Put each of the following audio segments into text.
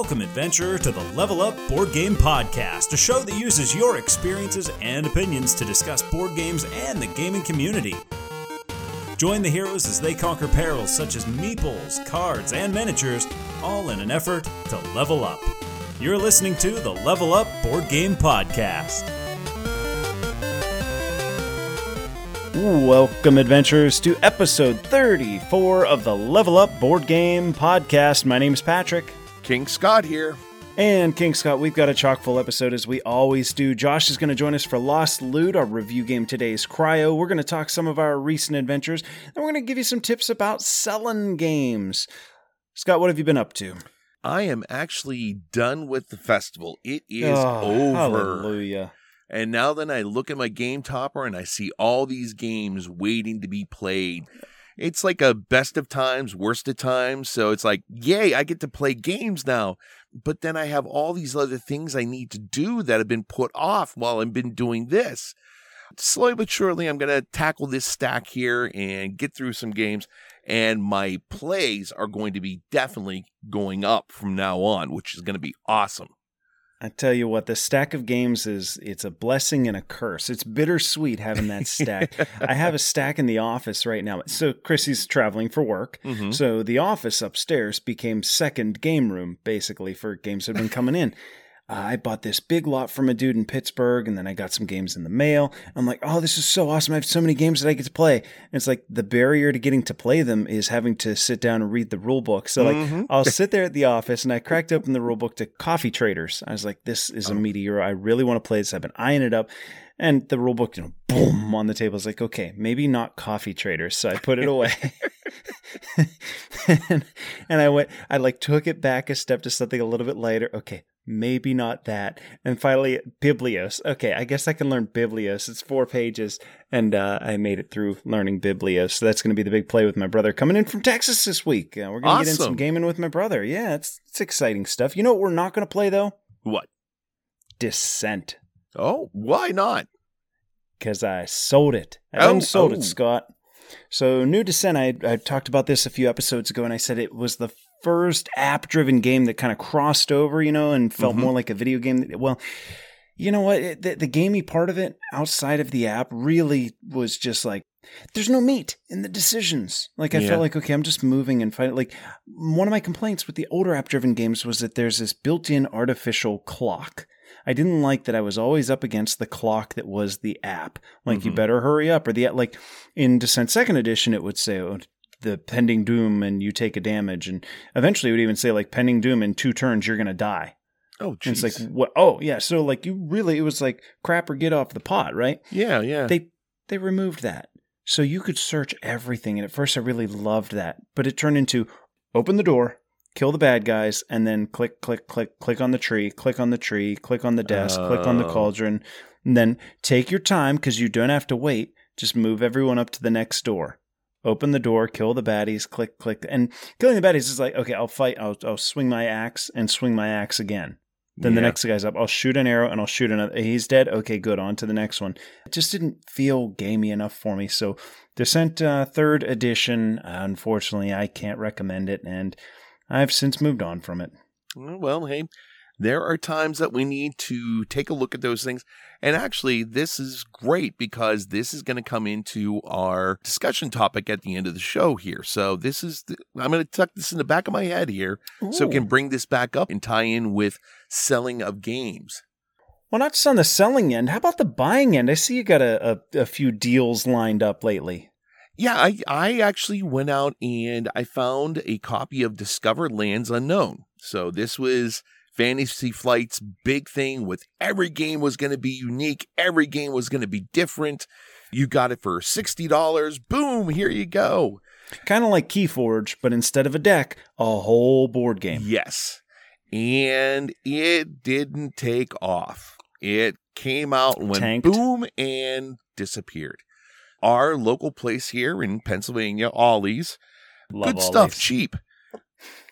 Welcome, adventurer, to the Level Up Board Game Podcast, a show that uses your experiences and opinions to discuss board games and the gaming community. Join the heroes as they conquer perils such as meeples, cards, and miniatures, all in an effort to level up. You're listening to the Level Up Board Game Podcast. Welcome, adventurers, to episode 34 of the Level Up Board Game Podcast. My name is Patrick. King Scott here. And King Scott, we've got a chock full episode as we always do. Josh is going to join us for Lost Loot. Our review game today's Cryo. We're going to talk some of our recent adventures, and we're going to give you some tips about selling games. Scott, what have you been up to? I am actually done with the festival. It is Oh, over. Hallelujah. And now then I look at my game topper and I see all these games waiting to be played. It's like a best of times, worst of times. So it's like, yay, I get to play games now. But then I have all these other things I need to do that have been put off while I've been doing this. Slowly but surely, I'm going to tackle this stack here and get through some games. And my plays are going to be definitely going up from now on, which is going to be awesome. I tell you what, the stack of games is it's a blessing and a curse. It's bittersweet having that stack. I have a stack in the office right now. So Chrissy's traveling for work. Mhm. So the office upstairs became second game room basically for games that have been coming in. Uh, I bought this big lot from a dude in Pittsburgh, and then I got some games in the mail. I'm like, oh, this is so awesome! I have so many games that I get to play. And it's like the barrier to getting to play them is having to sit down and read the rule book. So like, Mhm. I'll sit there at the office, and I cracked open the rule book to Coffee Traders. I was like, this is a Oh. meteor. I really want to play this. I've been eyeing it up. And the rule book, you know, boom on the table. It's like, okay, maybe not coffee traders. So I put it away. and, and I went, I like took it back a step to something a little bit lighter. Okay, maybe not that. And finally, Biblios. Okay, I guess I can learn Biblios. It's four pages. And uh, I made it through learning Biblios. So that's going to be the big play with my brother coming in from Texas this week. Uh, we're going to get in some gaming with my brother. Yeah, it's, it's exciting stuff. You know what we're not going to play, though? What? Descent. Oh, why not? because I sold it. I Oh, unsold oh. it, Scott. So, New Descent, I, I talked about this a few episodes ago, and I said it was the first app driven game that kind of crossed over, you know, and felt Mhm. more like a video game. Well, you know what? It, the, the gamey part of it outside of the app really was just like, there's no meat in the decisions. Like, I Yeah. felt like, okay, I'm just moving and fighting. Like, one of my complaints with the older app driven games was that there's this built in artificial clock. I didn't like that I was always up against the clock that was the app. Like, you Mhm. better hurry up. Or the, like, in Descent Second Edition, it would say, oh, the pending doom and you take a damage. And eventually it would even say, like, pending doom in two turns, you're going to die. Oh, And it's like, what? Oh, yeah. So, like, you really, it was like crap or get off the pot, right? yeah, yeah. They, they removed that. So you could search everything. And at first I really loved that. But it turned into open the door, kill the bad guys, and then click, click, click, click on the tree, click on the tree, click on the desk, click on the Oh. cauldron. And then take your time because you don't have to wait. Just move everyone up to the next door. Open the door, kill the baddies, click, click. And killing the baddies is like, okay, I'll fight, I'll, I'll swing my axe and swing my axe again. Then the next guy's up. I'll shoot an arrow and I'll shoot another. He's dead. Okay, good. On to the next one. It just didn't feel gamey enough for me. So, Descent uh, third edition. Unfortunately, I can't recommend it, and I've since moved on from it. Well, hey, there are times that we need to take a look at those things. And actually, this is great because this is going to come into our discussion topic at the end of the show here. So, this is, the, I'm going to tuck this in the back of my head here so we can bring this back up and tie in with selling of games. well, not just on the selling end. How about the buying end? I see you got a, a, a few deals lined up lately. Yeah, I, I actually went out and I found a copy of Discover Lands Unknown. So this was Fantasy Flight's big thing with every game was going to be unique, every game was going to be different. You got it for $60. Boom, here you go. Kind of like Keyforge, but instead of a deck, a whole board game. Yes. And it didn't take off. It came out and went Tanked. boom and disappeared. Our local place here in Pennsylvania, Ollie's, Love good all stuff, cheap.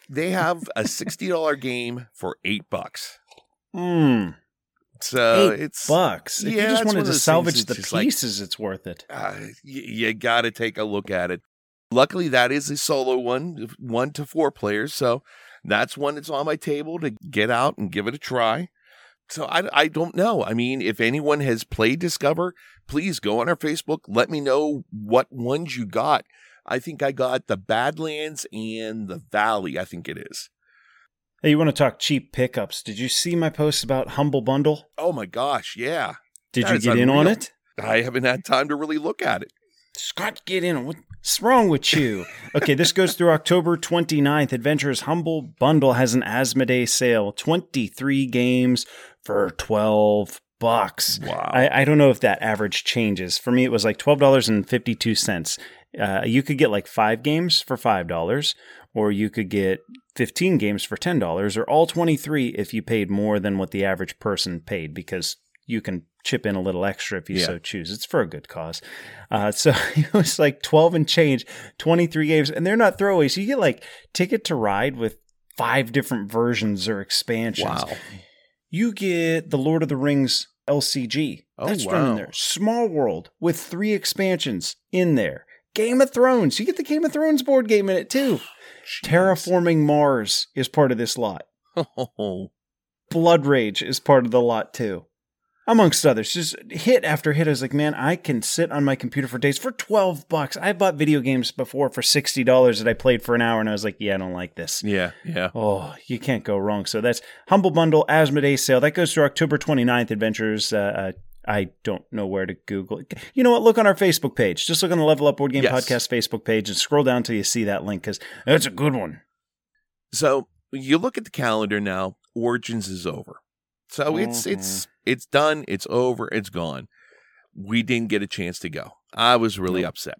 They have a sixty dollar game for eight bucks. Mm, So Eight it's bucks. If Yeah, you just wanted to salvage the just like- pieces, it's worth it. uh, you, you got to take a look at it. Luckily, that is a solo one, one to four players. So That's one that's on my table to get out and give it a try. So I, I don't know. I mean, if anyone has played Discover, please go on our Facebook. Let me know what ones you got. I think I got the Badlands and the Valley, I think it is. Hey, you want to talk cheap pickups? Did you see my post about Humble Bundle? Oh my gosh, yeah. Did That you get in on it? I haven't had time to really look at it. Scott, get in. What's wrong with you? okay, this goes through October 29th. Adventures Humble Bundle has an Asmodee sale. 23 games for 12 bucks. Wow. I, I don't know if that average changes. For me, it was like $12.52. Uh, you could get like five games for $5, or you could get 15 games for $10, or all 23 if you paid more than what the average person paid, because you can chip in a little extra if you Yeah. so choose. It's for a good cause. Uh, so it was like 12 and change, 23 games, and they're not throwaways. You get like Ticket to Ride with five different versions or expansions. wow. You get the Lord of the Rings LCG. Oh, That's thrown in there. Small World with three expansions in there. Game of Thrones. You get the Game of Thrones board game in it too. Terraforming Mars is part of this lot. Oh, Blood Rage is part of the lot too. Amongst others, just hit after hit. I was like, man, I can sit on my computer for days for 12 bucks. I bought video games before for $60 that I played for an hour, and I was like, yeah, I don't like this. yeah, yeah. Oh, you can't go wrong. So that's Humble Bundle Asmodee sale. That goes through October 29th. Adventures. Uh, uh, I don't know where to Google. it. You know what? Look on our Facebook page. Just look on the Level Up Board Game Yes. Podcast Facebook page and scroll down till you see that link because that's a good one. So you look at the calendar now. Origins is over. So it's Mhm. it's it's done. It's over. It's gone. We didn't get a chance to go. I was really Nope. upset.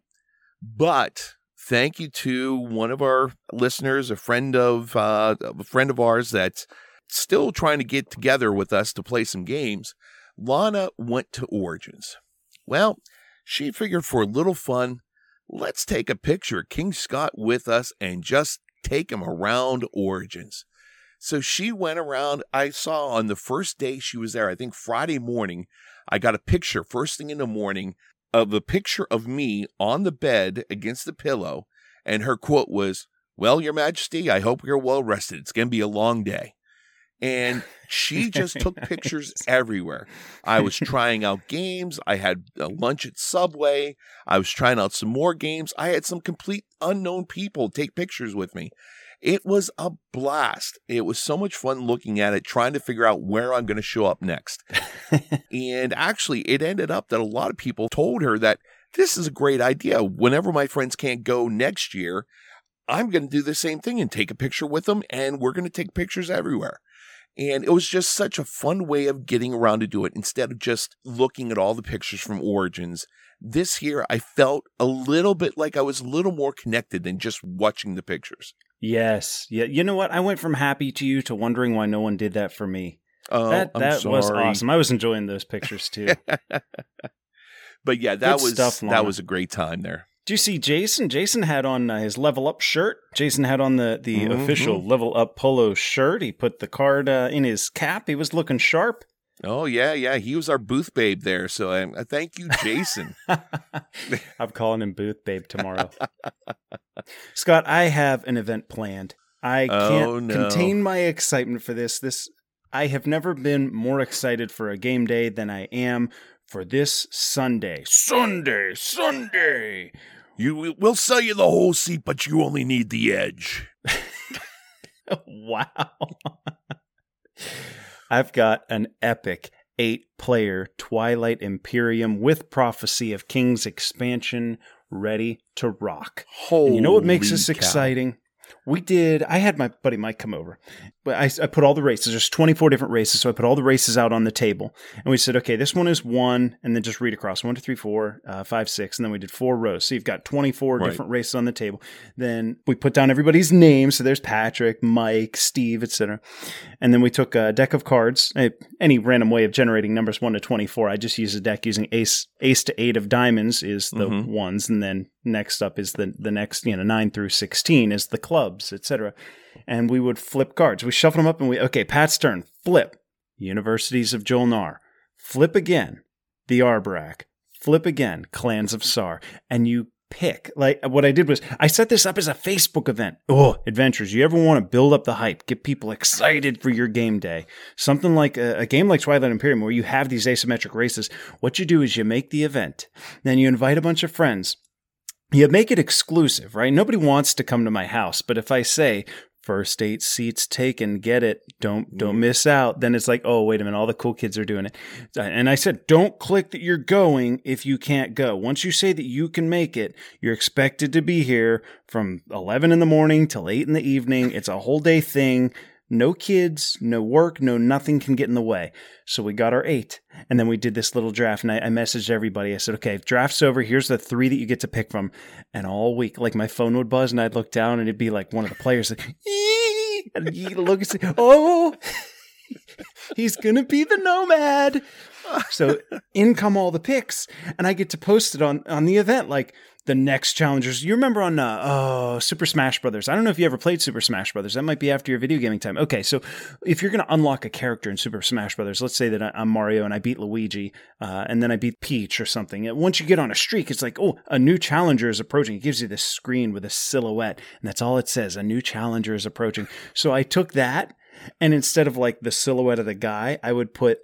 But thank you to one of our listeners, a friend of uh, a friend of ours that's still trying to get together with us to play some games. Lana went to Origins. Well, she figured for a little fun, let's take a picture of King Scott with us and just take him around Origins. So she went around. I saw on the first day she was there, I think Friday morning, I got a picture first thing in the morning of a picture of me on the bed against the pillow. And her quote was, Well, Your Majesty, I hope you're well rested. It's going to be a long day. And she just took pictures everywhere. I was trying out games. I had a lunch at Subway. I was trying out some more games. I had some complete unknown people take pictures with me. It was a blast. It was so much fun looking at it, trying to figure out where I'm going to show up next. and actually, it ended up that a lot of people told her that this is a great idea. Whenever my friends can't go next year, I'm going to do the same thing and take a picture with them, and we're going to take pictures everywhere. And it was just such a fun way of getting around to do it instead of just looking at all the pictures from Origins. This year, I felt a little bit like I was a little more connected than just watching the pictures. Yes. Yeah. You know what? I went from happy to you to wondering why no one did that for me. Oh, that I'm that was awesome. I was enjoying those pictures too. but yeah, that Good was stuff, that was a great time there. Do you see Jason? Jason had on uh, his level up shirt. Jason had on the the Mhm. official level up polo shirt. He put the card uh, in his cap. He was looking sharp. Oh yeah, yeah, he was our booth babe there. So um, uh, thank you, Jason. I'm calling him Booth Babe tomorrow. Scott, I have an event planned. I can't Oh, no. contain my excitement for this. This I have never been more excited for a game day than I am for this Sunday. Sunday, Sunday. You we'll sell you the whole seat, but you only need the edge. wow. I've got an epic eight player Twilight Imperium with Prophecy of Kings expansion ready to rock. Holy And you know what makes this cow. exciting? We did. I had my buddy Mike come over, but I, I put all the races. There's 24 different races, so I put all the races out on the table, and we said, okay, this one is one, and then just read across one, two, three, four, uh, five, six, and then we did four rows. So you've got 24 Right. different races on the table. Then we put down everybody's names. So there's Patrick, Mike, Steve, etc. And then we took a deck of cards, any random way of generating numbers one to 24. I just use a deck using ace, ace to eight of diamonds is the Mhm. ones, and then next up is the the next you know nine through sixteen is the clubs, etc. And we would flip cards. We shuffle them up, and we okay. Pat's turn. Flip. Universities of Jol-Nar. Flip again. The Arborec. Flip again. Clans of Saar. And you pick. Like what I did was I set this up as a Facebook event. Oh, adventures. You ever want to build up the hype, get people excited for your game day? Something like a, a, game like Twilight Imperium where you have these asymmetric races. What you do is you make the event, then you invite a bunch of friends. You make it exclusive, right? Nobody wants to come to my house, but if I say first eight seats taken get it don't don't mm. miss out then it's like oh wait a minute all the cool kids are doing it and i said don't click that you're going if you can't go once you say that you can make it you're expected to be here from 11 in the morning till 8 in the evening it's a whole day thing no kids, no work, no nothing can get in the way. So we got our eight. And then we did this little draft. And I, I, messaged everybody. I said, okay, draft's over. Here's the three that you get to pick from. And all week, like my phone would buzz and I'd look down and it'd be like one of the players like, you look and say, oh, he's going to be the nomad. So in come all the picks. And I get to post it on, on the event. Like, the next challengers. You remember on uh, oh, Super Smash Brothers? I don't know if you ever played Super Smash Brothers. That might be after your video gaming time. Okay, so if you're going to unlock a character in Super Smash Brothers, let's say that I'm Mario and I beat Luigi, uh, and then I beat Peach or something. Once you get on a streak, it's like, oh, a new challenger is approaching. It gives you this screen with a silhouette, and that's all it says. A new challenger is approaching. So I took that. And instead of like the silhouette of the guy, I would put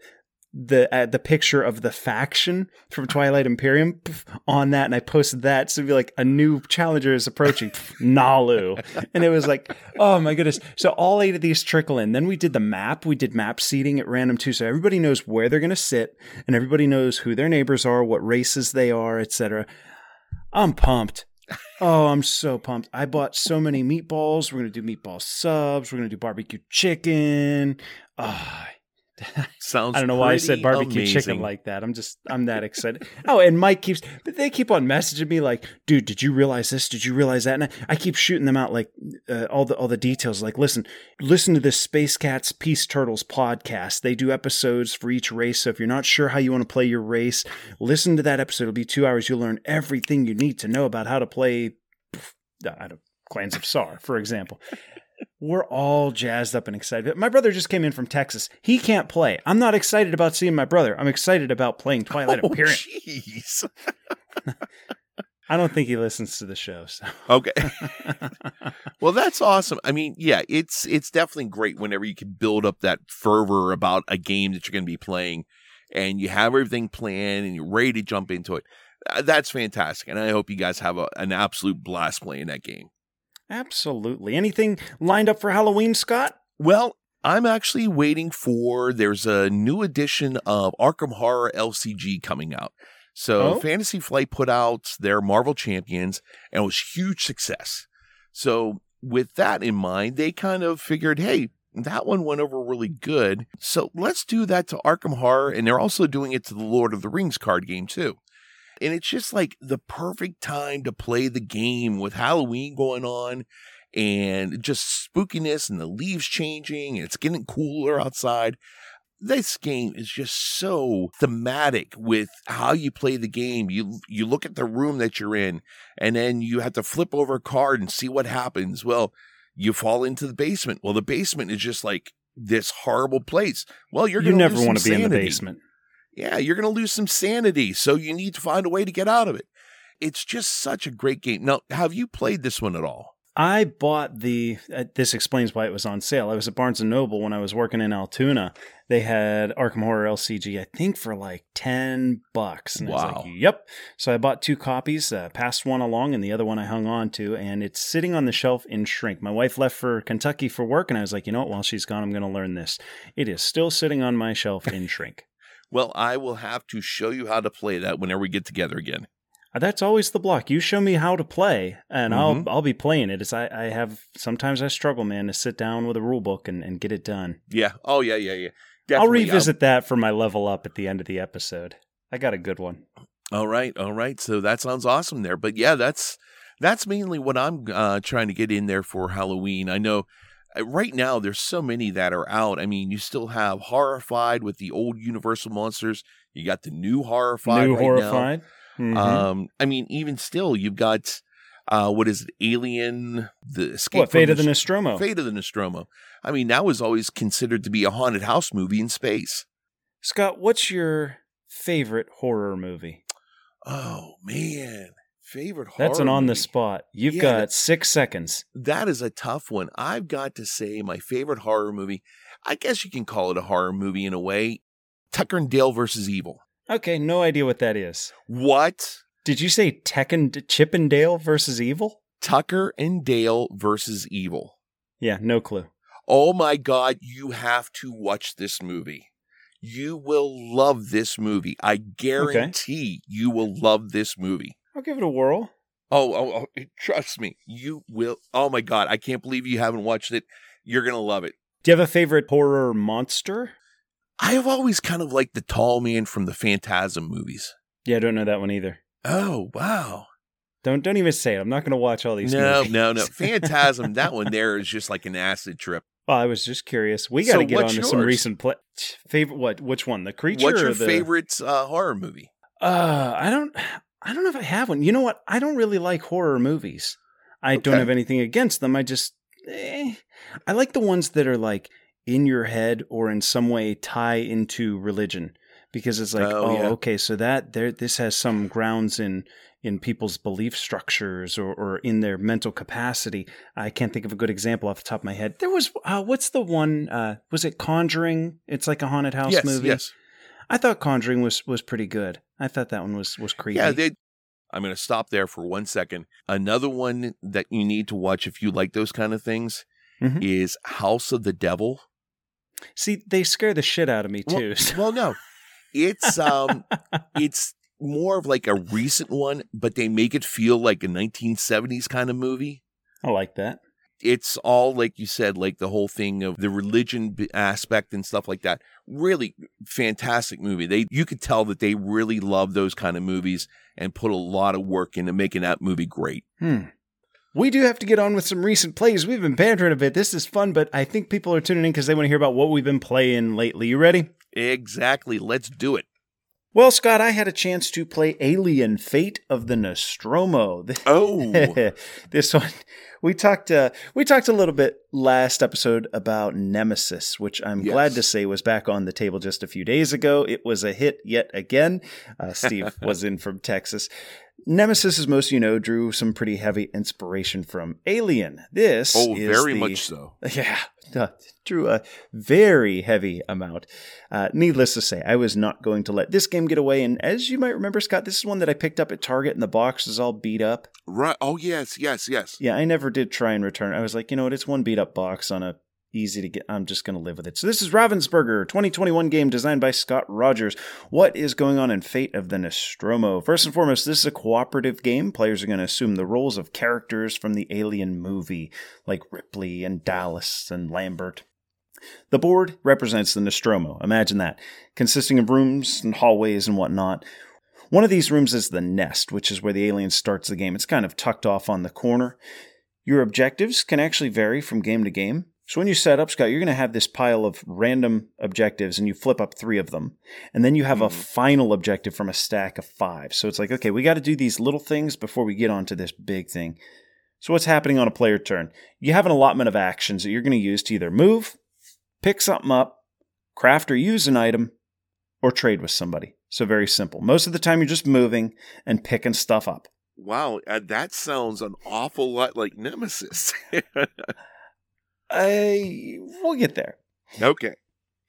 the uh, the picture of the faction from Twilight Imperium on that, and I posted that. So be like a new challenger is approaching, Naalu, and it was like, oh my goodness. So all eight of these trickle in. Then we did the map. We did map seating at random too, so everybody knows where they're going to sit, and everybody knows who their neighbors are, what races they are, etc. I'm pumped. Oh, I'm so pumped. I bought so many meatballs. We're going to do meatball subs. We're going to do barbecue chicken. Oh, Sounds. I don't know why I said barbecue amazing. chicken like that. I'm just, I'm that excited. oh, and Mike keeps, but they keep on messaging me like, dude, did you realize this? Did you realize that? And I, I keep shooting them out like uh, all the all the details. Like, listen, listen to this Space Cats Peace Turtles podcast. They do episodes for each race. So if you're not sure how you want to play your race, listen to that episode. It'll be two hours. You'll learn everything you need to know about how to play. I don't, Clans of Saar, for example. We're all jazzed up and excited. My brother just came in from Texas. He can't play. I'm not excited about seeing my brother. I'm excited about playing Twilight oh, Imperium. Jeez. I don't think he listens to the show. So. Okay. well, that's awesome. I mean, yeah, it's it's definitely great whenever you can build up that fervor about a game that you're going to be playing, and you have everything planned and you're ready to jump into it. Uh, that's fantastic, and I hope you guys have a, an absolute blast playing that game. Absolutely. Anything lined up for Halloween, Scott? Well, I'm actually waiting for there's a new edition of Arkham Horror LCG coming out. So oh? Fantasy Flight put out their Marvel Champions and it was huge success. So with that in mind, they kind of figured, hey, that one went over really good. So let's do that to Arkham Horror. And they're also doing it to the Lord of the Rings card game too. And it's just like the perfect time to play the game with Halloween going on and just spookiness and the leaves changing and it's getting cooler outside. This game is just so thematic with how you play the game. You you look at the room that you're in and then you have to flip over a card and see what happens. Well, you fall into the basement. Well, the basement is just like this horrible place. Well, you're you never want to be in the basement yeah, you're going to lose some sanity. So you need to find a way to get out of it. It's just such a great game. Now, have you played this one at all? I bought the. Uh, this explains why it was on sale. I was at Barnes and Noble when I was working in Altoona. They had Arkham Horror LCG, I think, for like ten bucks. And wow. Like, yep. So I bought two copies. Uh, passed one along, and the other one I hung on to, and it's sitting on the shelf in shrink. My wife left for Kentucky for work, and I was like, you know what? While she's gone, I'm going to learn this. It is still sitting on my shelf in shrink. Well, I will have to show you how to play that whenever we get together again. Uh, that's always the block. You show me how to play, and mm-hmm. I'll I'll be playing it. As I, I have sometimes I struggle, man, to sit down with a rule book and, and get it done. Yeah. Oh yeah, yeah, yeah. Definitely. I'll revisit that for my level up at the end of the episode. I got a good one. All right, all right. So that sounds awesome there. But yeah, that's that's mainly what I'm uh, trying to get in there for Halloween. I know right now there's so many that are out. I mean, you still have Horrified with the old Universal monsters. You got the new Horrified. New right Horrified. Mm-hmm. Um, I mean, even still, you've got uh, what is it? Alien, the Escape. What Fate of the Nostromo? Fate of the Nostromo. I mean, that was always considered to be a haunted house movie in space. Scott, what's your favorite horror movie? Oh man, Favorite horror That's an on the spot. You've Yeah, got six seconds. That is a tough one. I've got to say my favorite horror movie. I guess you can call it a horror movie in a way. Tucker and Dale versus Evil. Okay, no idea what that is. What? Did you say Tekken Chippendale versus Evil? Tucker and Dale versus Evil. Yeah, no clue. Oh my God, you have to watch this movie. You will love this movie. I guarantee you will love this movie. I'll give it a whirl. Oh, oh, oh, trust me, you will. Oh my God, I can't believe you haven't watched it. You're going to love it. Do you have a favorite horror monster? I've always kind of liked the tall man from the Phantasm movies. Yeah, I don't know that one either. Oh, wow. Don't don't even say it. I'm not going to watch all these. No, movies. no, no. Phantasm, that one there is just like an acid trip. Well, I was just curious. We got to get on to some recent play. Favorite what? Which one? The creature? What's your the... favorite uh, horror movie? Uh, I don't. I don't know if I have one. You know what? I don't really like horror movies. I don't have anything against them. I just, eh. I like the ones that are like in your head or in some way tie into religion because it's like, Oh, oh, yeah. okay, so that there, this has some grounds in in people's belief structures or, or in their mental capacity. I can't think of a good example off the top of my head. There was, uh, what's the one? Uh, was it Conjuring? It's like a haunted house yes, movie. yes. I thought Conjuring was was pretty good. I thought that one was was creepy. Yeah, they, I'm going to stop there for one second. Another one that you need to watch if you like those kind of things Mhm. is House of the Devil. See, they scare the shit out of me Well- too. Well, no, it's um, it's more of like a recent one, but they make it feel like a 1970s kind of movie. I like that. It's all like you said, like the whole thing of the religion aspect and stuff like that. Really fantastic movie. They you could tell that they really love those kind of movies and put a lot of work into making that movie great. Hmm. We do have to get on with some recent plays. We've been bantering a bit. This is fun, but I think people are tuning in because they want to hear about what we've been playing lately. You ready? Exactly. Let's do it. Well, Scott, I had a chance to play Alien Fate of the Nostromo. Oh, this one we talked uh, we talked a little bit last episode about Nemesis, which I'm Yes. glad to say was back on the table just a few days ago. It was a hit yet again. Uh, Steve was in from Texas. Nemesis, as most of you know, drew some pretty heavy inspiration from Alien. This oh, is very the- much so. yeah, uh, drew a very heavy amount. Uh, needless to say, I was not going to let this game get away. And as you might remember, Scott, this is one that I picked up at Target, and the box is all beat up. Right. Oh, yes, yes, yes. Yeah, I never did try and return. I was like, you know what? It's one beat up box on a easy to get. I'm just going to live with it. So this is Ravensburger, 2021 game designed by Scott Rogers. What is going on in Fate of the Nostromo? First and foremost, this is a cooperative game. Players are going to assume the roles of characters from the Alien movie, like Ripley and Dallas and Lambert. The board represents the Nostromo. Imagine that, consisting of rooms and hallways and whatnot. One of these rooms is the nest, which is where the alien starts the game. It's kind of tucked off on the corner. Your objectives can actually vary from game to game. So when you set up, Scott, you're going to have this pile of random objectives and you flip up three of them. And then you have a Mhm. final objective from a stack of five. So it's like, okay, we got to do these little things before we get onto this big thing. So what's happening on a player turn? You have an allotment of actions that you're going to use to either move, pick something up, craft or use an item, or trade with somebody. So very simple. Most of the time you're just moving and picking stuff up. Wow, uh, that sounds an awful lot like Nemesis. I we'll get there. okay.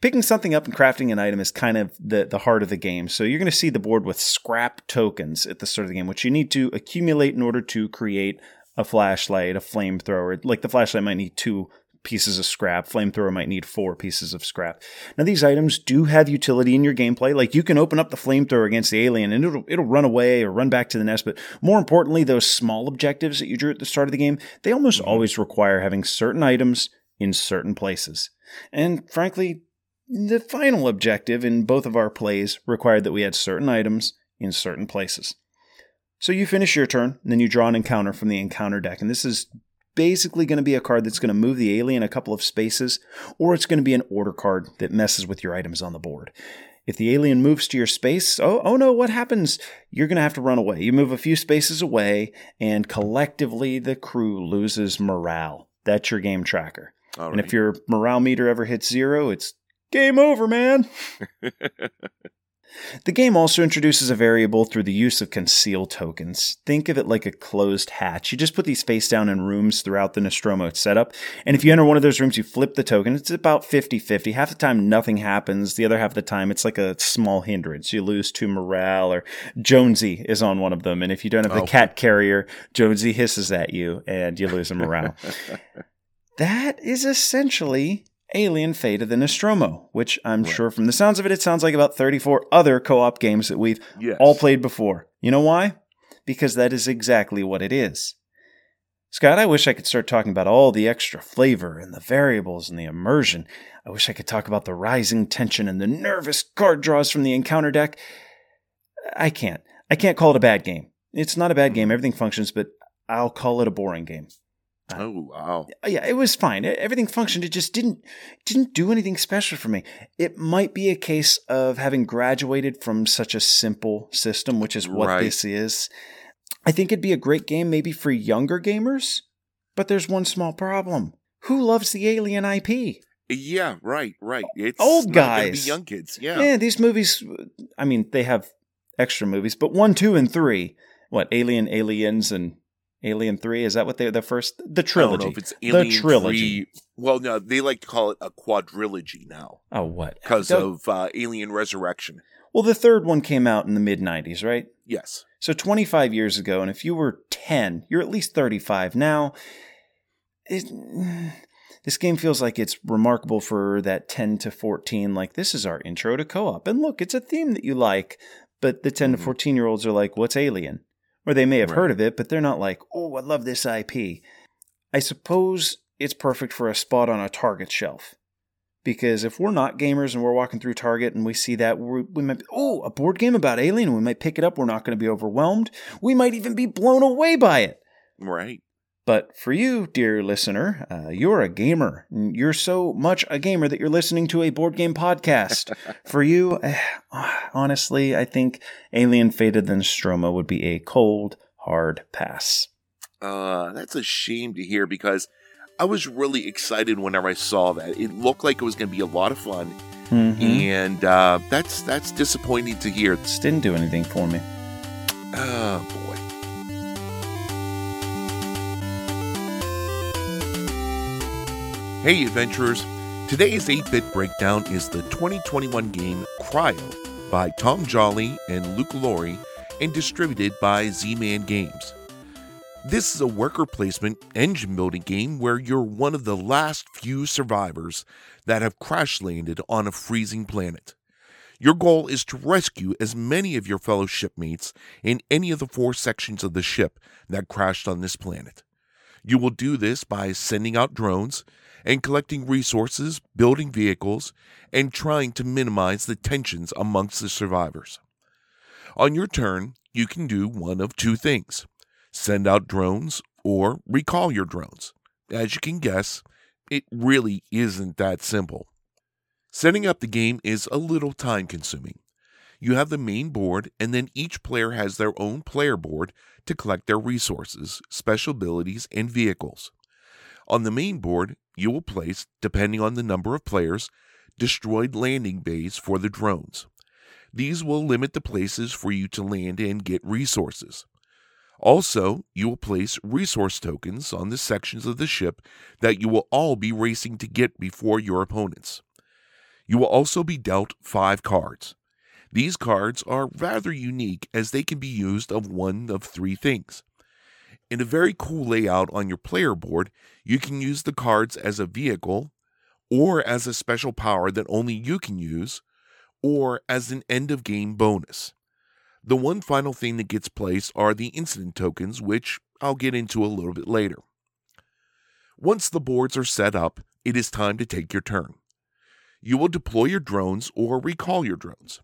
Picking something up and crafting an item is kind of the, the heart of the game. So you're going to see the board with scrap tokens at the start of the game, which you need to accumulate in order to create a flashlight, a flamethrower. Like the flashlight might need two pieces of scrap, flamethrower might need four pieces of scrap. Now these items do have utility in your gameplay. Like you can open up the flamethrower against the alien and it'll it'll run away or run back to the nest. But more importantly, those small objectives that you drew at the start of the game, they almost Mhm. always require having certain items in certain places. And frankly, the final objective in both of our plays required that we had certain items in certain places. So you finish your turn, and then you draw an encounter from the encounter deck. And this is basically going to be a card that's going to move the alien a couple of spaces, or it's going to be an order card that messes with your items on the board. If the alien moves to your space, oh, oh no, what happens? You're going to have to run away. You move a few spaces away, and collectively the crew loses morale. That's your game tracker. All And right. if your morale meter ever hits zero, it's game over, man. The game also introduces a variable through the use of conceal tokens. Think of it like a closed hatch. You just put these face down in rooms throughout the Nostromo setup, and if you enter one of those rooms, you flip the token. It's about 50 50. Half the time, nothing happens. The other half of the time, it's like a small hindrance. You lose to morale, or Jonesy is on one of them. And if you don't have the Oh. cat carrier, Jonesy hisses at you, and you lose a morale. that is essentially Alien Fate of the Nostromo, which I'm Right. sure from the sounds of it, it sounds like about 34 other co op games that we've Yes. all played before. You know why? Because that is exactly what it is. Scott, I wish I could start talking about all the extra flavor and the variables and the immersion. I wish I could talk about the rising tension and the nervous card draws from the encounter deck. I can't. I can't call it a bad game. It's not a bad mm-hmm. game. Everything functions, but I'll call it a boring game. Uh, oh wow. Oh, yeah, it was fine. Everything functioned. It just didn't didn't do anything special for me. It might be a case of having graduated from such a simple system, which is what Right. this is. I think it'd be a great game maybe for younger gamers, but there's one small problem. Who loves the Alien IP? Yeah, right, right. It's Old not guys. be young kids. Yeah. Yeah, these movies. I mean, they have extra movies, but one, two, and three. What Alien, Aliens, and Alien Three? Is that what they the first the I don't trilogy? know if it's Alien trilogy. 3 Well, no, they like to call it a quadrilogy now oh, what? because of uh, Alien Resurrection. Well, the third one came out in the mid 90s, right? Yes. So 25 years ago, and if you were 10, you're at least 35 now. It, this game feels like it's remarkable for that 10 to 14. Like, this is our intro to co op. And look, it's a theme that you like, but the 10 Mhm. to 14 year olds are like, what's Alien? Or they may have Right. heard of it, but they're not like, oh, I love this IP. I suppose it's perfect for a spot on a Target shelf. Because if we're not gamers and we're walking through Target and we see that, we, we might, be, oh, a board game about Alien, we might pick it up. We're not going to be overwhelmed. We might even be blown away by it. Right. But for you, dear listener, uh, you're a gamer. You're so much a gamer that you're listening to a board game podcast. for you, eh, honestly, I think Alien Fate of the Nostromo would be a cold, hard pass. Uh, that's a shame to hear because I was really excited whenever I saw that. It looked like it was going to be a lot of fun, Mhm. and uh, that's that's disappointing to hear. This didn't do anything for me. Oh boy. Hey, adventurers! Today's 8 bit breakdown is the 2021 game Cryo by Tom Jolly and Luke Laurie and distributed by Z Man Games. This is a worker placement engine building game where you're one of the last few survivors that have crash landed on a freezing planet. Your goal is to rescue as many of your fellow shipmates in any of the four sections of the ship that crashed on this planet. You will do this by sending out drones and collecting resources, building vehicles, and trying to minimize the tensions amongst the survivors. On your turn, you can do one of two things send out drones or recall your drones. As you can guess, it really isn't that simple. Setting up the game is a little time consuming. You have the main board, and then each player has their own player board to collect their resources, special abilities, and vehicles. On the main board, you will place, depending on the number of players, destroyed landing bays for the drones. These will limit the places for you to land and get resources. Also, you will place resource tokens on the sections of the ship that you will all be racing to get before your opponents. You will also be dealt five cards. These cards are rather unique as they can be used of one of three things. In a very cool layout on your player board, you can use the cards as a vehicle, or as a special power that only you can use, or as an end of game bonus. The one final thing that gets placed are the incident tokens, which I'll get into a little bit later. Once the boards are set up, it is time to take your turn. You will deploy your drones or recall your drones.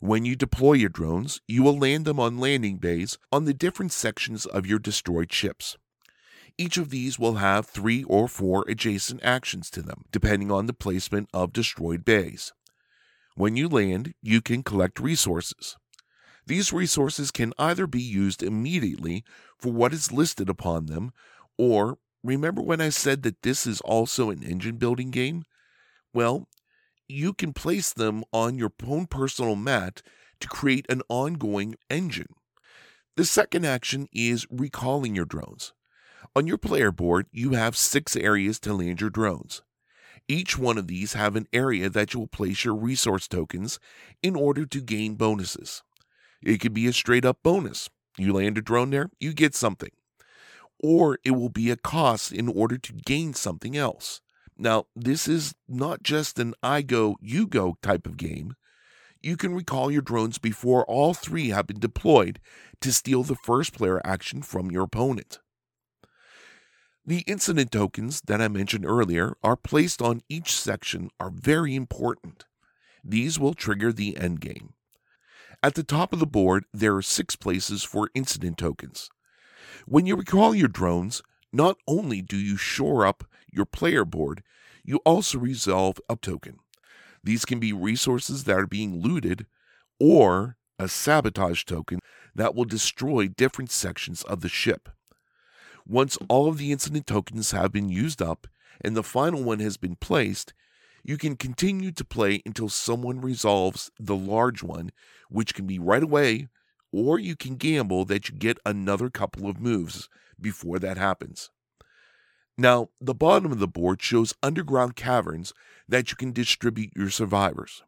When you deploy your drones, you will land them on landing bays on the different sections of your destroyed ships. Each of these will have three or four adjacent actions to them, depending on the placement of destroyed bays. When you land, you can collect resources. These resources can either be used immediately for what is listed upon them, or remember when I said that this is also an engine building game? Well, you can place them on your own personal mat to create an ongoing engine. The second action is recalling your drones. On your player board, you have six areas to land your drones. Each one of these have an area that you will place your resource tokens in order to gain bonuses. It could be a straight up bonus. You land a drone there, you get something. Or it will be a cost in order to gain something else. Now, this is not just an I go, you go type of game. You can recall your drones before all three have been deployed to steal the first player action from your opponent. The incident tokens that I mentioned earlier are placed on each section are very important. These will trigger the end game. At the top of the board, there are six places for incident tokens. When you recall your drones, not only do you shore up your player board, you also resolve a token. These can be resources that are being looted or a sabotage token that will destroy different sections of the ship. Once all of the incident tokens have been used up and the final one has been placed, you can continue to play until someone resolves the large one, which can be right away, or you can gamble that you get another couple of moves before that happens. Now, the bottom of the board shows underground caverns that you can distribute your survivors.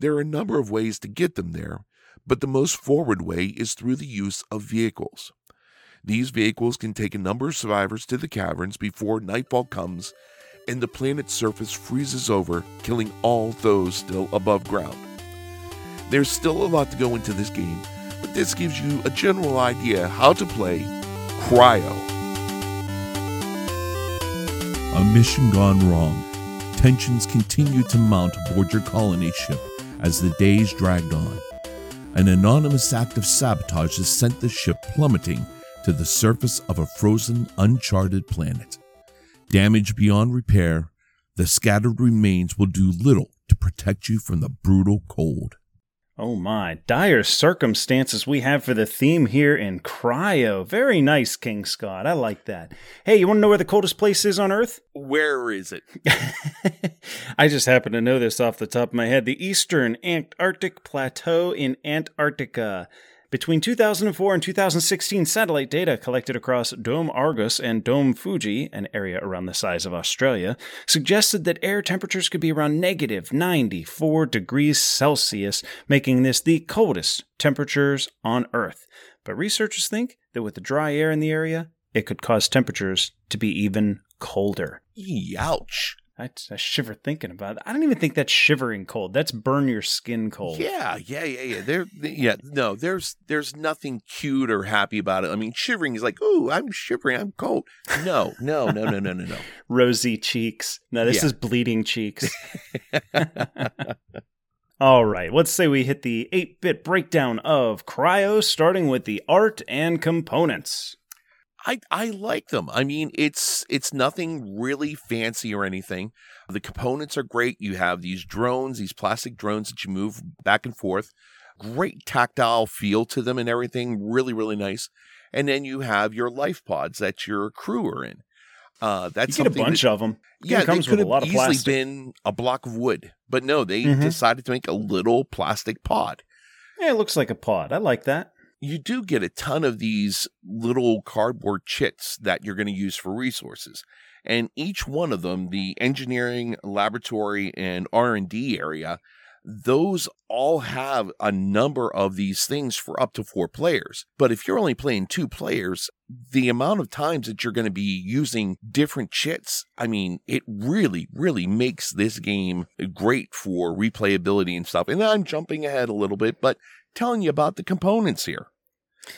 There are a number of ways to get them there, but the most forward way is through the use of vehicles. These vehicles can take a number of survivors to the caverns before nightfall comes and the planet's surface freezes over, killing all those still above ground. There's still a lot to go into this game, but this gives you a general idea how to play Cryo. A mission gone wrong. Tensions continued to mount aboard your colony ship as the days dragged on. An anonymous act of sabotage has sent the ship plummeting to the surface of a frozen, uncharted planet. Damaged beyond repair, the scattered remains will do little to protect you from the brutal cold. Oh my, dire circumstances we have for the theme here in Cryo. Very nice, King Scott. I like that. Hey, you want to know where the coldest place is on Earth? Where is it? I just happen to know this off the top of my head. The Eastern Antarctic Plateau in Antarctica. Between 2004 and 2016, satellite data collected across Dome Argus and Dome Fuji, an area around the size of Australia, suggested that air temperatures could be around negative 94 degrees Celsius, making this the coldest temperatures on Earth. But researchers think that with the dry air in the area, it could cause temperatures to be even colder. Ouch. I, I shiver thinking about it. I don't even think that's shivering cold. That's burn your skin cold. Yeah, yeah, yeah, yeah. There, yeah. No, there's there's nothing cute or happy about it. I mean, shivering is like, oh, I'm shivering, I'm cold. No, no, no, no, no, no, no. Rosy cheeks. No, this Yeah. is bleeding cheeks. All right, let's say we hit the 8 bit breakdown of Cryo, starting with the art and components. I I like them. I mean, it's it's nothing really fancy or anything. The components are great. You have these drones, these plastic drones that you move back and forth. Great tactile feel to them and everything. Really, really nice. And then you have your life pods that your crew are in. Uh, that's you get a bunch that- of them. Yeah, it comes they could with a lot of easily plastic. been a block of wood, but no, they Mhm. decided to make a little plastic pod. Yeah, it looks like a pod. I like that. You do get a ton of these little cardboard chits that you're going to use for resources, and each one of them, the engineering, laboratory, and R and D area, those all have a number of these things for up to four players. But if you're only playing two players, the amount of times that you're going to be using different chits, I mean, it really, really makes this game great for replayability and stuff. And I'm jumping ahead a little bit, but telling you about the components here.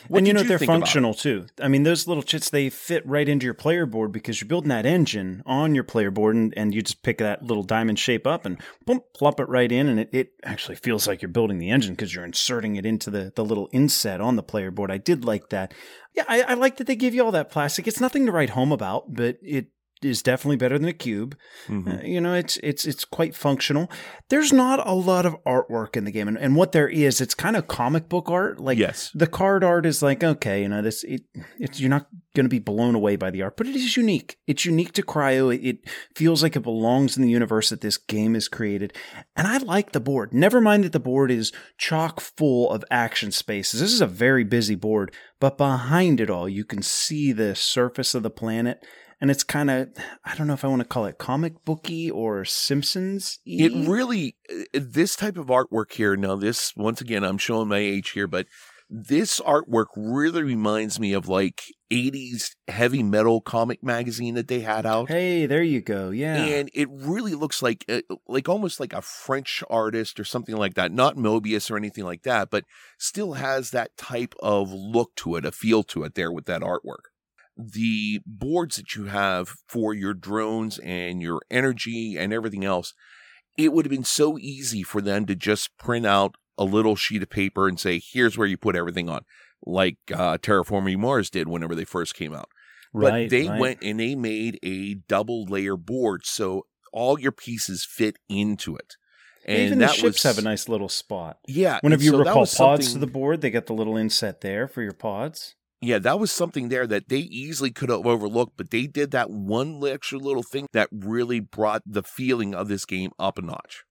What and you know they're think about functional too. I mean, those little chits they fit right into your player board because you're building that engine on your player board, and, and you just pick that little diamond shape up and boom, plop it right in, and it, it actually feels like you're building the engine because you're inserting it into the the little inset on the player board. I did like that. Yeah, I, I like that they give you all that plastic. It's nothing to write home about, but it is definitely better than a cube. Mhm. Uh, you know, it's it's it's quite functional. There's not a lot of artwork in the game, and, and what there is, it's kind of comic book art. Like yes. the card art is like okay, you know, this it it's you're not going to be blown away by the art, but it is unique. It's unique to Cryo. It, it feels like it belongs in the universe that this game is created, and I like the board. Never mind that the board is chock full of action spaces. This is a very busy board, but behind it all, you can see the surface of the planet. And it's kind of, I don't know if I want to call it comic booky or Simpsons. It really, uh, this type of artwork here. Now, this once again, I'm showing my age here, but this artwork really reminds me of like 80s heavy metal comic magazine that they had out. Hey, there you go. Yeah. And it really looks like, uh, like almost like a French artist or something like that. Not Mobius or anything like that, but still has that type of look to it, a feel to it there with that artwork. The boards that you have for your drones and your energy and everything else, it would have been so easy for them to just print out a little sheet of paper and say, here's where you put everything on, like uh, Terraforming Mars did whenever they first came out. right, But they right. went and they made a double layer board so all your pieces fit into it. And Even the that ships was, have a nice little spot. yeah. Whenever you so recall pods to the board, they got the little inset there for your pods. Yeah, that was something there that they easily could have overlooked, but they did that one extra little thing that really brought the feeling of this game up a notch.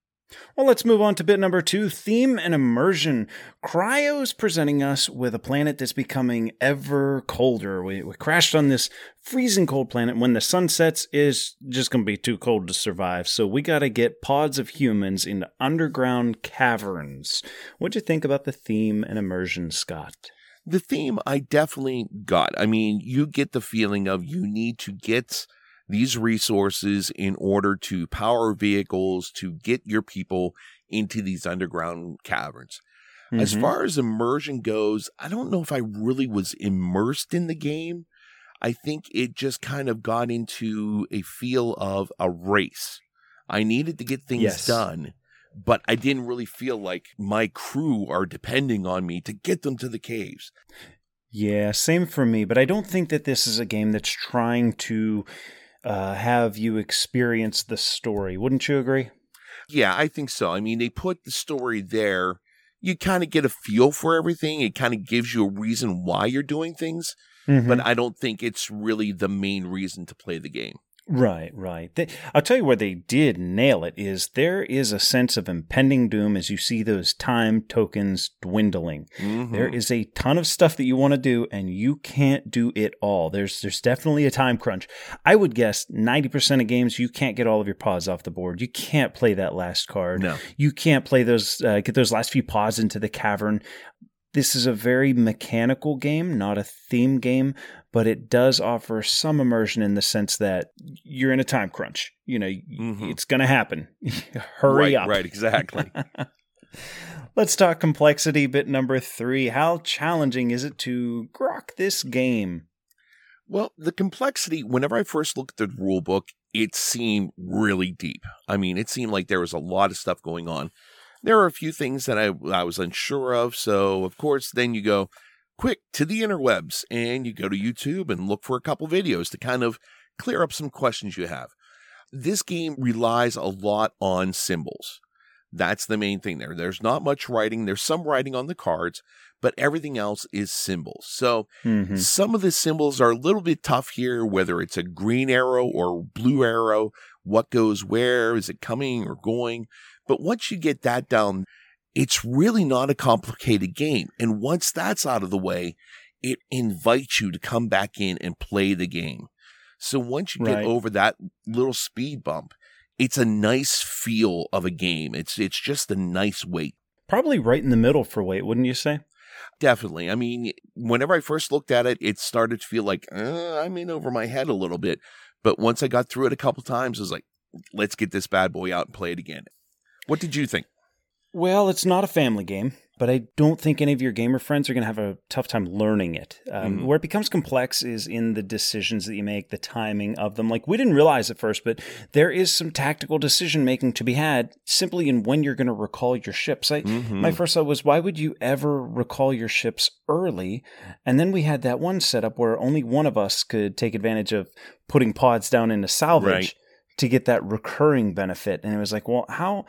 Well, let's move on to bit number two theme and immersion. Cryo's presenting us with a planet that's becoming ever colder. We, we crashed on this freezing cold planet. When the sun sets, is just going to be too cold to survive. So we got to get pods of humans into underground caverns. What'd you think about the theme and immersion, Scott? The theme I definitely got. I mean, you get the feeling of you need to get these resources in order to power vehicles to get your people into these underground caverns. As Mhm. far as immersion goes, I don't know if I really was immersed in the game. I think it just kind of got into a feel of a race. I needed to get things Yes. done, but I didn't really feel like my crew are depending on me to get them to the caves. Yeah, same for me. But I don't think that this is a game that's trying to uh, have you experience the story. Wouldn't you agree? Yeah, I think so. I mean, they put the story there. You kind of get a feel for everything. It kind of gives you a reason why you're doing things, Mm-hmm. but I don't think it's really the main reason to play the game. Right, right. They, I'll tell you where they did nail it is there is a sense of impending doom as you see those time tokens dwindling. Mhm. There is a ton of stuff that you want to do and you can't do it all. There's there's definitely a time crunch. I would guess 90% of games you can't get all of your paws off the board. You can't play that last card. No. You can't play those uh, get those last few paws into the cavern. This is a very mechanical game, not a theme game, but it does offer some immersion in the sense that you're in a time crunch. You know, Mhm. it's going to happen. Hurry right, up. Right, exactly. Let's talk complexity bit number three. How challenging is it to grok this game? well, the complexity, whenever I first looked at the rule book, it seemed really deep. I mean, it seemed like there was a lot of stuff going on. There are a few things that I, I was unsure of. So, of course, then you go quick to the interwebs and you go to YouTube and look for a couple videos to kind of clear up some questions you have. This game relies a lot on symbols. That's the main thing there. There's not much writing. There's some writing on the cards, but everything else is symbols. So, Mhm. some of the symbols are a little bit tough here, whether it's a green arrow or blue arrow, what goes where, is it coming or going? But once you get that down, it's really not a complicated game. And once that's out of the way, it invites you to come back in and play the game. So once you get Right. over that little speed bump, it's a nice feel of a game. It's it's just a nice weight. Probably right in the middle for weight, wouldn't you say? Definitely. I mean, whenever I first looked at it, it started to feel like uh, I'm in over my head a little bit. But once I got through it a couple times, I was like, let's get this bad boy out and play it again. What did you think? Well, it's not a family game. but I don't think any of your gamer friends are going to have a tough time learning it. Um, Mhm. Where it becomes complex is in the decisions that you make, the timing of them. Like we didn't realize at first, but there is some tactical decision making to be had simply in when you're going to recall your ships. I, Mhm. My first thought was, why would you ever recall your ships early? And then we had that one setup where only one of us could take advantage of putting pods down into salvage Right. to get that recurring benefit. And it was like, well, how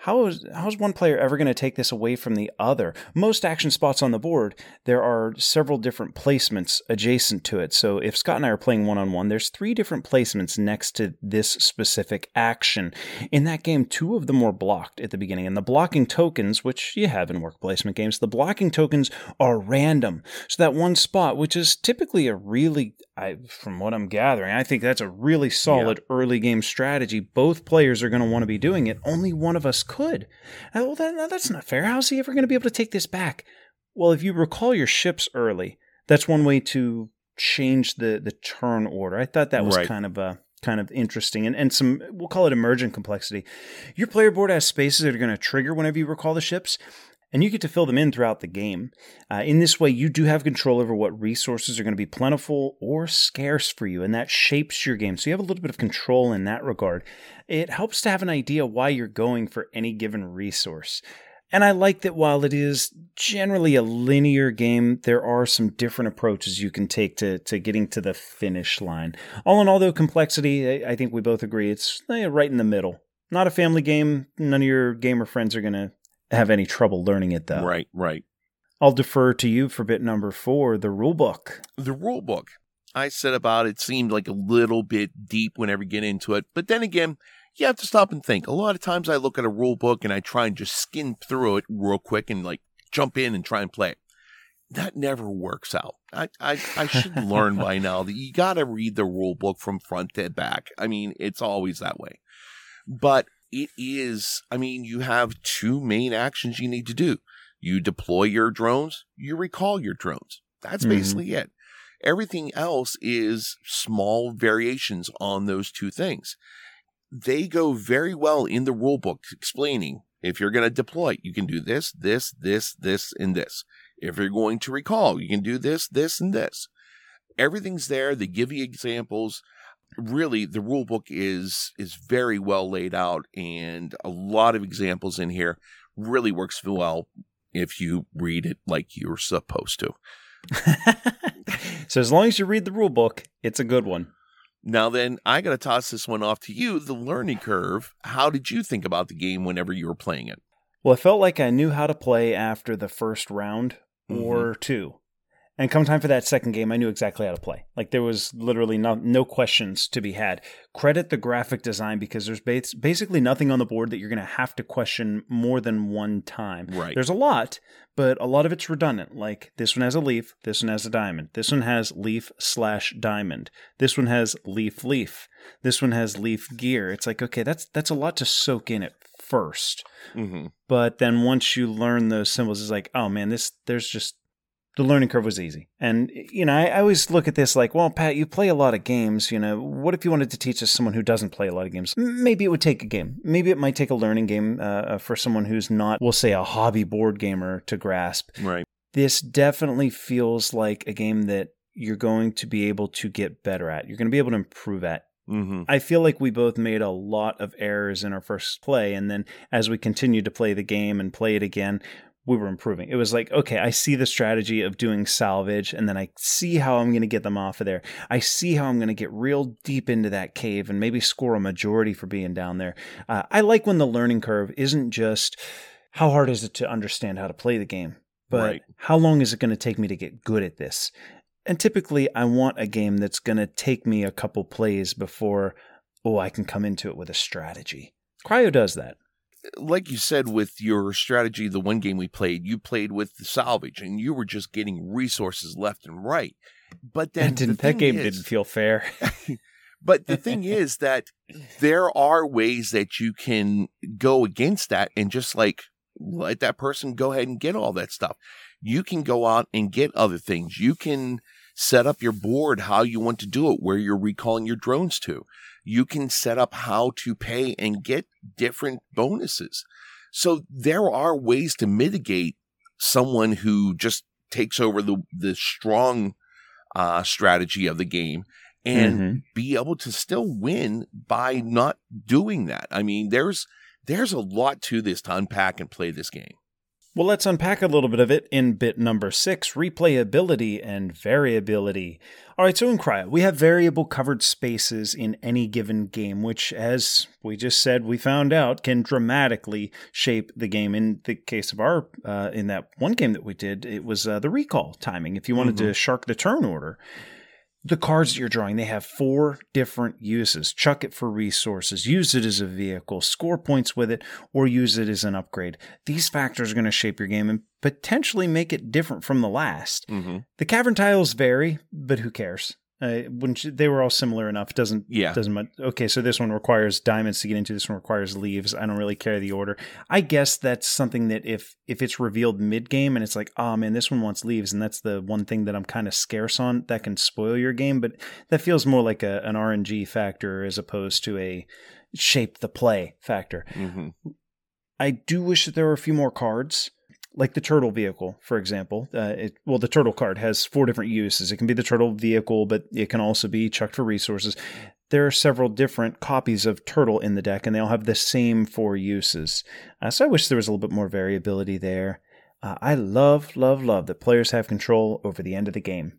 how is how is one player ever going to take this away from the other? Most action spots on the board, there are several different placements adjacent to it. So if Scott and I are playing one on one, there's three different placements next to this specific action. In that game, two of them were blocked at the beginning, and the blocking tokens, which you have in work placement games, the blocking tokens are random. So that one spot, which is typically a really, I, from what I'm gathering, I think that's a really solid early game strategy. Both players are going to want to be doing it. Only one of us could. Well, that, no, that's not fair. How's he ever going to be able to take this back? Well, if you recall your ships early, that's one way to change the the turn order. I thought that was Right. kind of uh, kind of interesting and, and some we'll call it emergent complexity. Your player board has spaces that are going to trigger whenever you recall the ships, and you get to fill them in throughout the game. Uh, in this way, you do have control over what resources are going to be plentiful or scarce for you, and that shapes your game. So you have a little bit of control in that regard. It helps to have an idea why you're going for any given resource. And I like that while it is generally a linear game, there are some different approaches you can take to, to getting to the finish line. All in all, though, complexity, I, I think we both agree, it's eh, right in the middle. Not a family game. None of your gamer friends are going to have any trouble learning it, though. Right, right. I'll defer to you for bit number four, the rule book. The rule book. I said about it seemed like a little bit deep whenever you get into it, but then again, you have to stop and think. A lot of times I look at a rule book and I try and just skim through it real quick and like jump in and try and play it. That never works out. I, I, I should learn by now that you got to read the rule book from front to back. I mean, it's always that way. But it is, I mean, you have two main actions you need to do. You deploy your drones, you recall your drones. That's Mhm. basically it. Everything else is small variations on those two things. They go very well in the rule book explaining if you're going to deploy, you can do this, this, this, this, and this. If you're going to recall, you can do this, this, and this. Everything's there. They give you examples. Really, the rule book is is very well laid out, and a lot of examples in here really works well if you read it like you're supposed to. so as long as you read the rule book, it's a good one. Now, then, I got to toss this one off to you. The learning curve. How did you think about the game whenever you were playing it? Well, I felt like I knew how to play after the first round mm-hmm. or two. And come time for that second game, I knew exactly how to play. Like there was literally no, no questions to be had. Credit the graphic design because there's bas- basically nothing on the board that you're going to have to question more than one time. Right. There's a lot, but a lot of it's redundant. Like this one has a leaf, this one has a diamond, this one has leaf slash diamond, this one has leaf leaf, this one has leaf gear. It's like okay, that's that's a lot to soak in at first. Mm-hmm. But then once you learn those symbols, it's like, oh man, this there's just the learning curve was easy. And you know, I, I always look at this like, well, Pat, you play a lot of games. You know, what if you wanted to teach us someone who doesn't play a lot of games? Maybe it would take a game. Maybe it might take a learning game uh, uh, for someone who's not, we'll say, a hobby board gamer to grasp. Right. This definitely feels like a game that you're going to be able to get better at. You're going to be able to improve at. Mm-hmm. I feel like we both made a lot of errors in our first play. And then as we continued to play the game and play it again, we were improving. It was like, okay, I see the strategy of doing salvage, and then I see how I'm going to get them off of there. I see how I'm going to get real deep into that cave and maybe score a majority for being down there. Uh, I like when the learning curve isn't just how hard is it to understand how to play the game, but Right. how long is it going to take me to get good at this? And typically, I want a game that's going to take me a couple plays before, oh, I can come into it with a strategy. Cryo does that. Like you said with your strategy, the one game we played, you played with the salvage, and you were just getting resources left and right. But then That, the that game is- didn't feel fair. But the thing is that there are ways that you can go against that and just like let that person go ahead and get all that stuff. You can go out and get other things. You can set up your board how you want to do it, where you're recalling your drones to. You can set up how to pay and get different bonuses. So there are ways to mitigate someone who just takes over the the strong uh, strategy of the game and Mhm. be able to still win by not doing that. I mean, there's there's a lot to this to unpack and play this game. Well, let's unpack a little bit of it in bit number six replayability and variability. All right, so in Cryo, we have variable covered spaces in any given game, which, as we just said, we found out can dramatically shape the game. In the case of our, uh, in that one game that we did, it was uh, the recall timing. If you wanted to shark the turn order, the cards that you're drawing, they have four different uses. Chuck it for resources, use it as a vehicle, score points with it, or use it as an upgrade. These factors are going to shape your game and potentially make it different from the last. Mm-hmm. The cavern tiles vary, but who cares? Uh, when sh- they were all similar enough, doesn't Yeah. doesn't much. Okay, so this one requires diamonds to get into. This one requires leaves. I don't really care the order. I guess that's something that if if it's revealed mid game and it's like, oh man, this one wants leaves, and that's the one thing that I'm kind of scarce on, that can spoil your game. But that feels more like a, an RNG factor as opposed to a shape the play factor. Mm-hmm. I do wish that there were a few more cards, like the turtle vehicle, for example. Uh, it, well, the turtle card has four different uses. It can be the turtle vehicle, but it can also be chucked for resources. There are several different copies of turtle in the deck, and they all have the same four uses. Uh, so I wish there was a little bit more variability there. Uh, I love, love, love that players have control over the end of the game.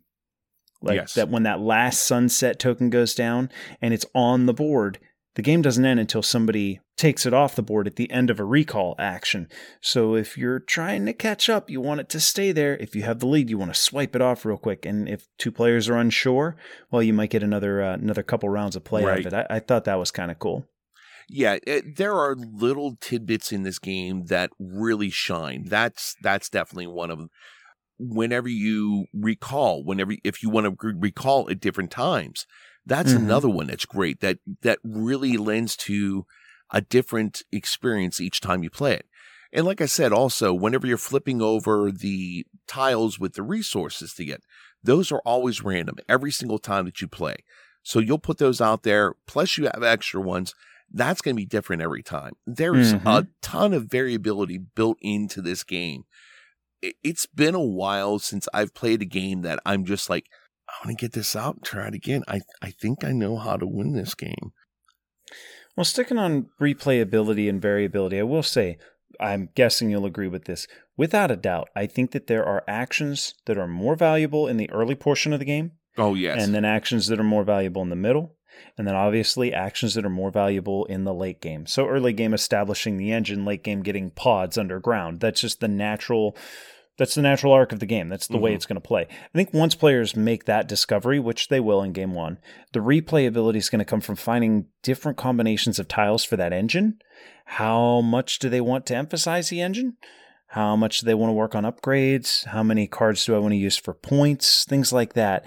Like Yes. that when that last sunset token goes down and it's on the board, the game doesn't end until somebody takes it off the board at the end of a recall action. So if you're trying to catch up, you want it to stay there. If you have the lead, you want to swipe it off real quick. And if two players are unsure, well, you might get another uh, another couple rounds of play out of it. I, I thought that was kind of cool. Yeah, it, there are little tidbits in this game that really shine. That's that's definitely one of them. Whenever you recall, whenever if you want to recall at different times, that's Mhm. another one that's great. That that really lends to a different experience each time you play it. And like I said, also whenever you're flipping over the tiles with the resources to get, those are always random every single time that you play. So you'll put those out there. Plus, you have extra ones that's going to be different every time. There's a Mhm. ton of variability built into this game. It- It's been a while since I've played a game that I'm just like, I want to get this out and try it again. I, I think I know how to win this game. Well, sticking on replayability and variability, I will say, I'm guessing you'll agree with this. Without a doubt, I think that there are actions that are more valuable in the early portion of the game, Oh, yes. and then actions that are more valuable in the middle, and then obviously actions that are more valuable in the late game. So early game establishing the engine, late game getting pods underground. That's just the natural that's the natural arc of the game. That's the way Mhm. it's going to play. I think once players make that discovery, which they will in game 1, the replayability is going to come from finding different combinations of tiles for that engine. How much do they want to emphasize the engine? How much do they want to work on upgrades? How many cards do I want to use for points? Things like that.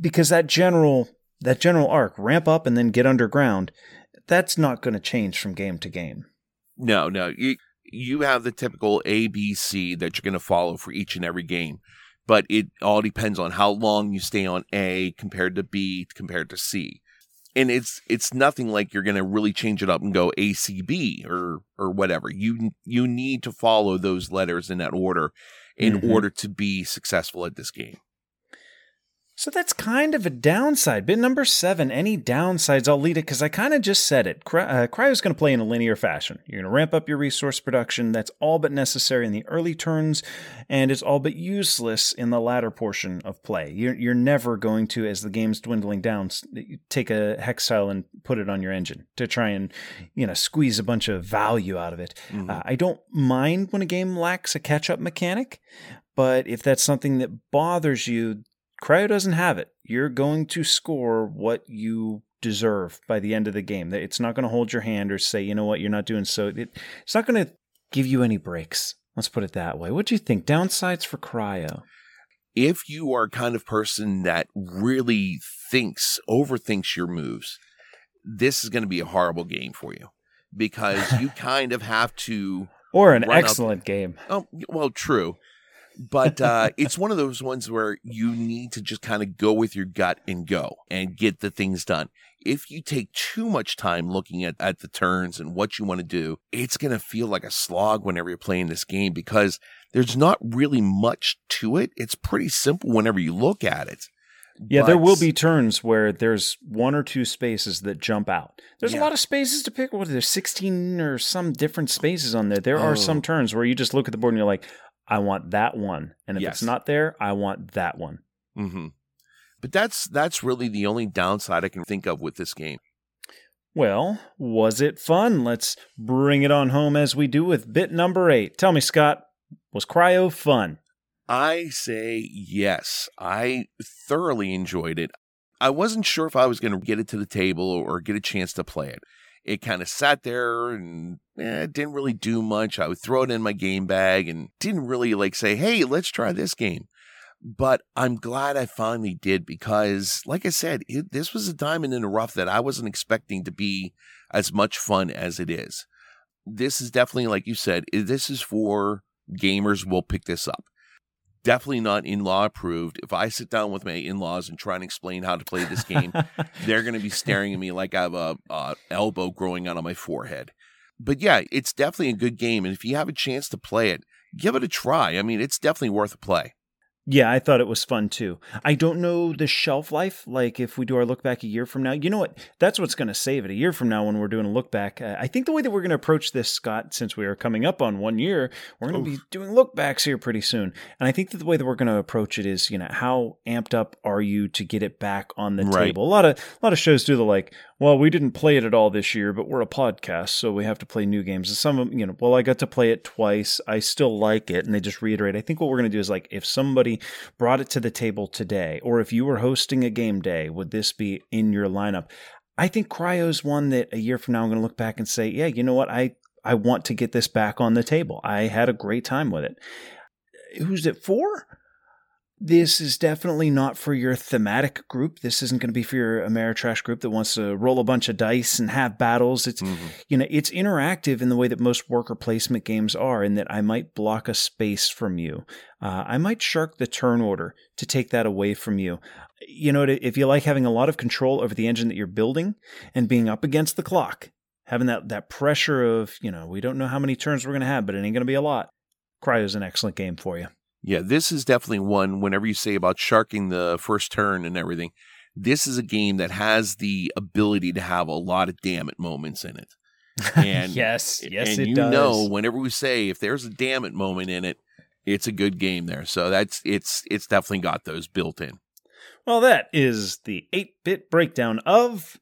Because that general that general arc, ramp up and then get underground, that's not going to change from game to game. no, no. You, you have the typical ABC that you're going to follow for each and every game. But it all depends on how long you stay on A compared to B compared to C. And it's it's nothing like you're going to really change it up and go ACB or or whatever. You you need to follow those letters in that order in Mhm. order to be successful at this game. So that's kind of a downside. Bit number seven, any downsides, I'll lead it because I kind of just said it. Cry- uh, Cryo's going to play in a linear fashion. You're going to ramp up your resource production. That's all but necessary in the early turns, and it's all but useless in the latter portion of play. You're, you're never going to, as the game's dwindling down, take a hexile and put it on your engine to try and, you know, squeeze a bunch of value out of it. Mhm. Uh, I don't mind when a game lacks a catch up mechanic, but if that's something that bothers you, Cryo doesn't have it. You're going to score what you deserve by the end of the game. It's not going to hold your hand or say, you know what, you're not doing so. It, it's not going to give you any breaks. Let's put it that way. What do you think? Downsides for Cryo? if you are a kind of person that really thinks, overthinks your moves, this is going to be a horrible game for you because you kind of have to. Or an Run up- excellent game. Oh, well, true. But uh, it's one of those ones where you need to just kind of go with your gut and go and get the things done. If you take too much time looking at, at the turns and what you want to do, it's going to feel like a slog whenever you're playing this game because there's not really much to it. It's pretty simple whenever you look at it. Yeah, there will be turns where there's one or two spaces that jump out. There's a lot of spaces to pick. What there's 16 or some different spaces on there. There are Oh. some turns where you just look at the board and you're like, I want that one, and if Yes. it's not there, I want that one. hmm But that's that's really the only downside I can think of with this game. Well, was it fun? Let's bring it on home as we do with bit number eight. Tell me, Scott, was Cryo fun? I say yes. I thoroughly enjoyed it. I wasn't sure if I was going to get it to the table or get a chance to play it. It kind of sat there and eh, didn't really do much. I would throw it in my game bag and didn't really like say, hey, let's try this game. But I'm glad I finally did because, like I said, it, this was a diamond in the rough that I wasn't expecting to be as much fun as it is. This is definitely, like you said, this is for gamers. Will pick this up definitely not in-law approved. If I sit down with my in-laws and try and explain how to play this game, they're going to be staring at me like I have a, a elbow growing out of my forehead. But yeah, it's definitely a good game, and if you have a chance to play it, give it a try. I mean, it's definitely worth a play. Yeah, I thought it was fun too. I don't know the shelf life. Like if we do our look back a year from now, you know what? That's what's going to save it. A year from now, when we're doing a look back, uh, I think the way that we're going to approach this, Scott, since we are coming up on one year, we're going to be doing look backs here pretty soon. And I think that the way that we're going to approach it is, you know, how amped up are you to get it back on the Right. table? A lot of a lot of shows do the like, well, we didn't play it at all this year, but we're a podcast, so we have to play new games. And some of them, you know, well, I got to play it twice. I still like it, and they just reiterate. I think what we're going to do is like, if somebody brought it to the table today, or if you were hosting a game day, would this be in your lineup? I think Cryo's one that a year from now I'm going to look back and say, yeah, you know what, I I want to get this back on the table. I had a great time with it. Who's it for? This is definitely not for your thematic group. This isn't going to be for your Ameritrash group that wants to roll a bunch of dice and have battles. It's you know, it's interactive in the way that most worker placement games are, in that I might block a space from you. Uh, I might shark the turn order to take that away from you. You know, if you like having a lot of control over the engine that you're building and being up against the clock, having that, that pressure of, you know, we don't know how many turns we're going to have, but it ain't going to be a lot. Cryo's an excellent game for you. Yeah, this is definitely one. Whenever you say about sharking the first turn and everything, this is a game that has the ability to have a lot of damn it moments in it. And yes, yes, and it you does. know, whenever we say if there's a damn it moment in it, it's a good game there. So that's it's it's definitely got those built in. Well, that is the 8 bit breakdown of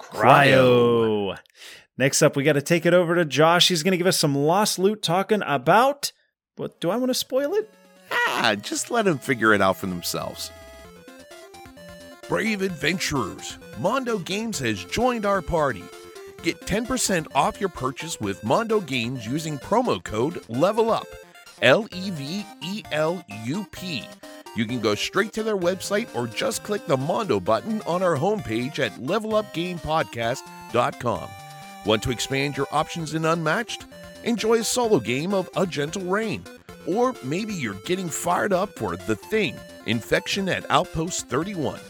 Cryo. Cryo. Next up, we got to take it over to Josh. He's going to give us some lost loot talking about. What do I want to spoil it? Ah, just let them figure it out for themselves. Brave adventurers, Mondo Games has joined our party. Get 10% off your purchase with Mondo Games using promo code LEVEL UP. L E V E L U P. You can go straight to their website or just click the Mondo button on our homepage at levelupgamepodcast.com. Want to expand your options in Unmatched? Enjoy a solo game of A Gentle Rain. Or maybe you're getting fired up for The Thing Infection at Outpost 31.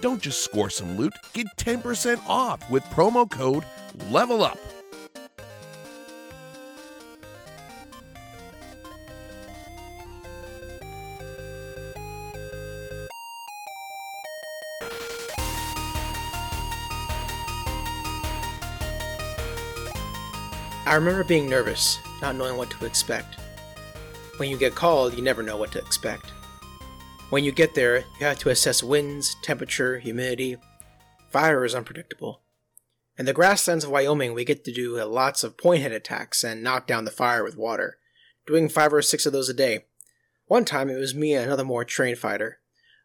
Don't just score some loot, get 10% off with promo code LEVEL UP. I remember being nervous, not knowing what to expect. When you get called, you never know what to expect. When you get there, you have to assess winds, temperature, humidity. Fire is unpredictable. In the grasslands of Wyoming, we get to do lots of point head attacks and knock down the fire with water, doing five or six of those a day. One time, it was me and another more trained fighter.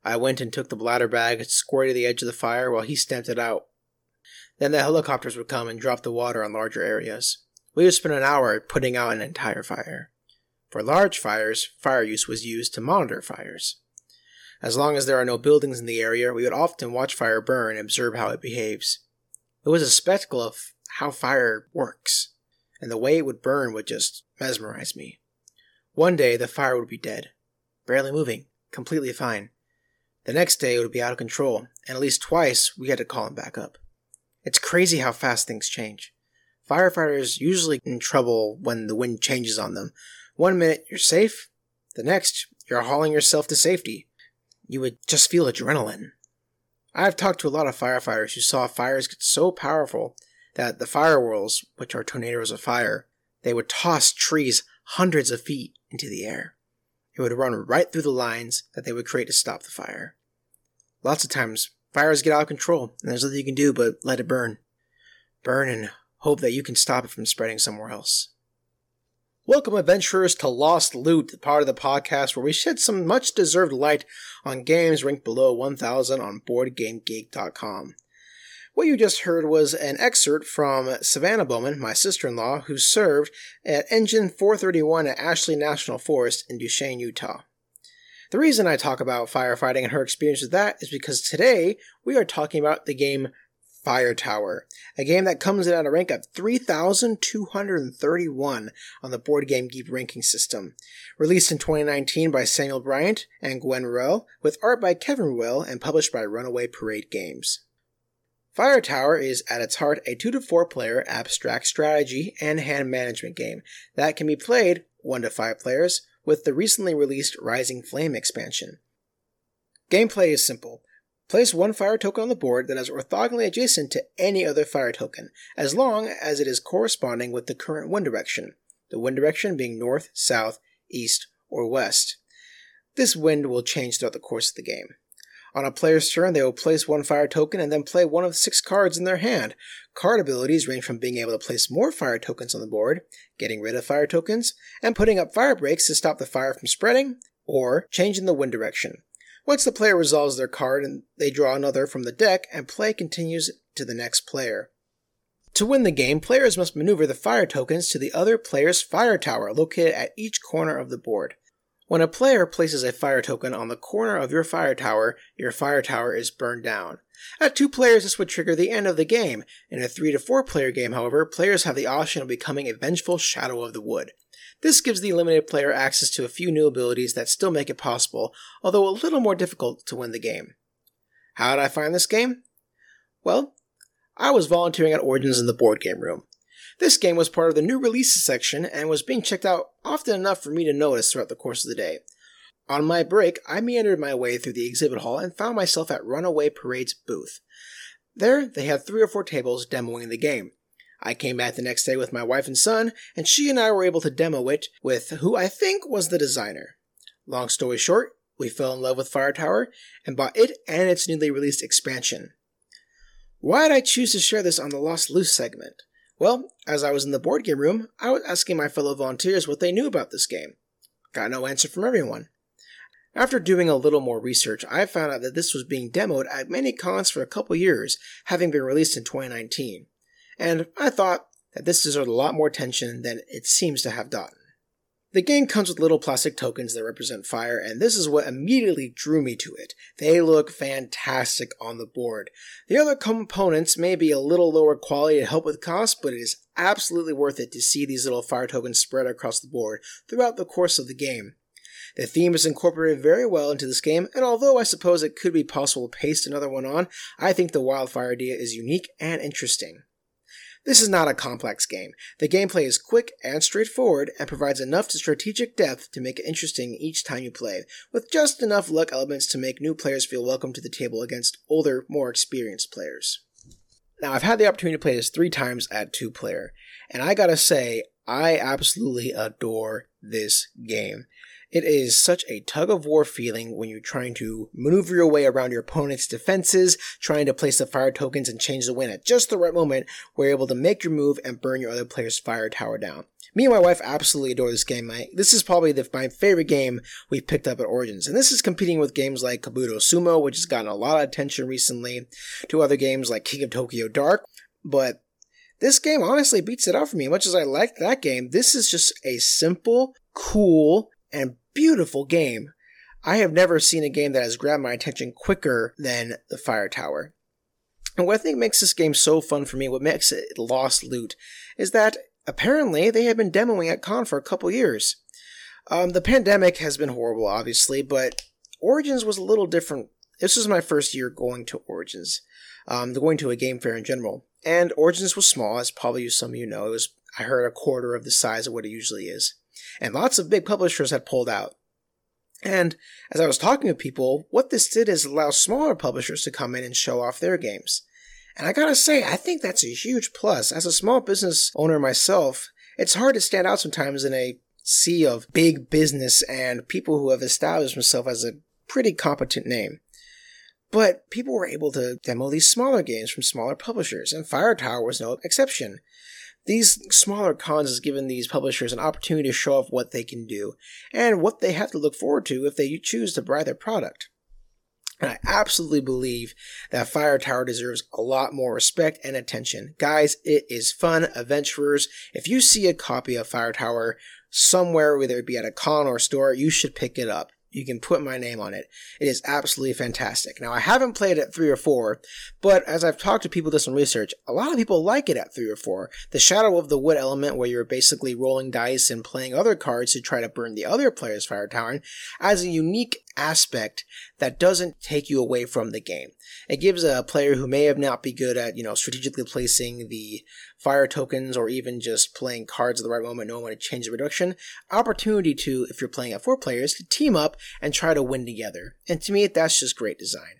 I went and took the bladder bag square to the edge of the fire while he stamped it out. Then the helicopters would come and drop the water on larger areas. We would spend an hour putting out an entire fire. For large fires, fire use was used to monitor fires. As long as there are no buildings in the area, we would often watch fire burn and observe how it behaves. It was a spectacle of how fire works, and the way it would burn would just mesmerize me. One day, the fire would be dead. barely moving, completely fine. The next day it would be out of control, and at least twice we had to call him back up. It's crazy how fast things change. Firefighters usually in trouble when the wind changes on them. One minute you're safe, the next you're hauling yourself to safety. You would just feel adrenaline. I've talked to a lot of firefighters who saw fires get so powerful that the fire whirls, which are tornadoes of fire, they would toss trees hundreds of feet into the air. It would run right through the lines that they would create to stop the fire. Lots of times, fires get out of control, and there's nothing you can do but let it burn. Burn and hope that you can stop it from spreading somewhere else. Welcome, adventurers, to Lost Loot, the part of the podcast where we shed some much deserved light on games ranked below 1000 on BoardGameGeek.com. What you just heard was an excerpt from Savannah Bowman, my sister in law, who served at Engine 431 at Ashley National Forest in Duchesne, Utah. The reason I talk about firefighting and her experience with that is because today we are talking about the game Fire Tower, a game that comes in at a rank of 3,231 on the Board Game Geek ranking system. Released in 2019 by Samuel Bryant and Gwen Ruel, with art by Kevin Ruel and published by Runaway Parade Games. Fire Tower is at its heart a 2 to 4 player abstract strategy and hand management game that can be played 1 to 5 players with the recently released Rising Flame expansion. Gameplay is simple. Place one fire token on the board that is orthogonally adjacent to any other fire token, as long as it is corresponding with the current wind direction, the wind direction being north, south, east, or west. This wind will change throughout the course of the game. On a player's turn, they will place one fire token and then play one of six cards in their hand. Card abilities range from being able to place more fire tokens on the board, getting rid of fire tokens, and putting up fire breaks to stop the fire from spreading, or changing the wind direction. Once the player resolves their card and they draw another from the deck, and play continues to the next player. To win the game, players must maneuver the fire tokens to the other player's fire tower located at each corner of the board. When a player places a fire token on the corner of your fire tower, your fire tower is burned down. At two players, this would trigger the end of the game. In a three to four player game, however, players have the option of becoming a vengeful Shadow of the Wood. This gives the eliminated player access to a few new abilities that still make it possible, although a little more difficult to win the game. How did I find this game? Well, I was volunteering at Origins in the board game room. This game was part of the new releases section and was being checked out often enough for me to notice throughout the course of the day. On my break, I meandered my way through the exhibit hall and found myself at Runaway Parade's booth. There, they had three or four tables demoing the game. I came back the next day with my wife and son, and she and I were able to demo it with who I think was the designer. Long story short, we fell in love with Fire Tower and bought it and its newly released expansion. Why did I choose to share this on the Lost Loot segment? Well, as I was in the board game room, I was asking my fellow volunteers what they knew about this game. Got no answer from everyone. After doing a little more research, I found out that this was being demoed at many cons for a couple years, having been released in 2019 and I thought that this deserved a lot more attention than it seems to have gotten. The game comes with little plastic tokens that represent fire, and this is what immediately drew me to it. They look fantastic on the board. The other components may be a little lower quality to help with cost, but it is absolutely worth it to see these little fire tokens spread across the board throughout the course of the game. The theme is incorporated very well into this game, and although I suppose it could be possible to paste another one on, I think the wildfire idea is unique and interesting. This is not a complex game. The gameplay is quick and straightforward and provides enough strategic depth to make it interesting each time you play, with just enough luck elements to make new players feel welcome to the table against older, more experienced players. Now, I've had the opportunity to play this three times at two player, and I gotta say, I absolutely adore this game. It is such a tug of war feeling when you're trying to maneuver your way around your opponent's defenses, trying to place the fire tokens and change the wind at just the right moment, where you're able to make your move and burn your other player's fire tower down. Me and my wife absolutely adore this game. I, this is probably the, my favorite game we've picked up at Origins, and this is competing with games like Kabuto Sumo, which has gotten a lot of attention recently, to other games like King of Tokyo Dark, but this game honestly beats it out for me. Much as I liked that game, this is just a simple, cool, and beautiful game. I have never seen a game that has grabbed my attention quicker than the Fire Tower. And what I think makes this game so fun for me, what makes it Lost Loot, is that apparently they have been demoing at Con for a couple years. Um, the pandemic has been horrible, obviously, but Origins was a little different. This was my first year going to Origins, um, going to a game fair in general. And Origins was small, as probably some of you know. It was, I heard, a quarter of the size of what it usually is. And lots of big publishers had pulled out. And as I was talking to people, what this did is allow smaller publishers to come in and show off their games. And I gotta say, I think that's a huge plus. As a small business owner myself, it's hard to stand out sometimes in a sea of big business and people who have established themselves as a pretty competent name. But people were able to demo these smaller games from smaller publishers, and Fire Tower was no exception. These smaller cons has given these publishers an opportunity to show off what they can do and what they have to look forward to if they choose to buy their product. And I absolutely believe that Fire Tower deserves a lot more respect and attention. Guys, it is fun. Adventurers, if you see a copy of Fire Tower somewhere, whether it be at a con or store, you should pick it up. You can put my name on it. It is absolutely fantastic. Now, I haven't played at 3 or 4, but as I've talked to people do some research, a lot of people like it at 3 or 4. The Shadow of the Wood element, where you're basically rolling dice and playing other cards to try to burn the other player's fire tower, adds a unique aspect that doesn't take you away from the game. It gives a player who may have not be good at, you know, strategically placing the fire tokens or even just playing cards at the right moment, knowing when to change the reduction, opportunity to, if you're playing at four players, to team up and try to win together. And to me, that's just great design.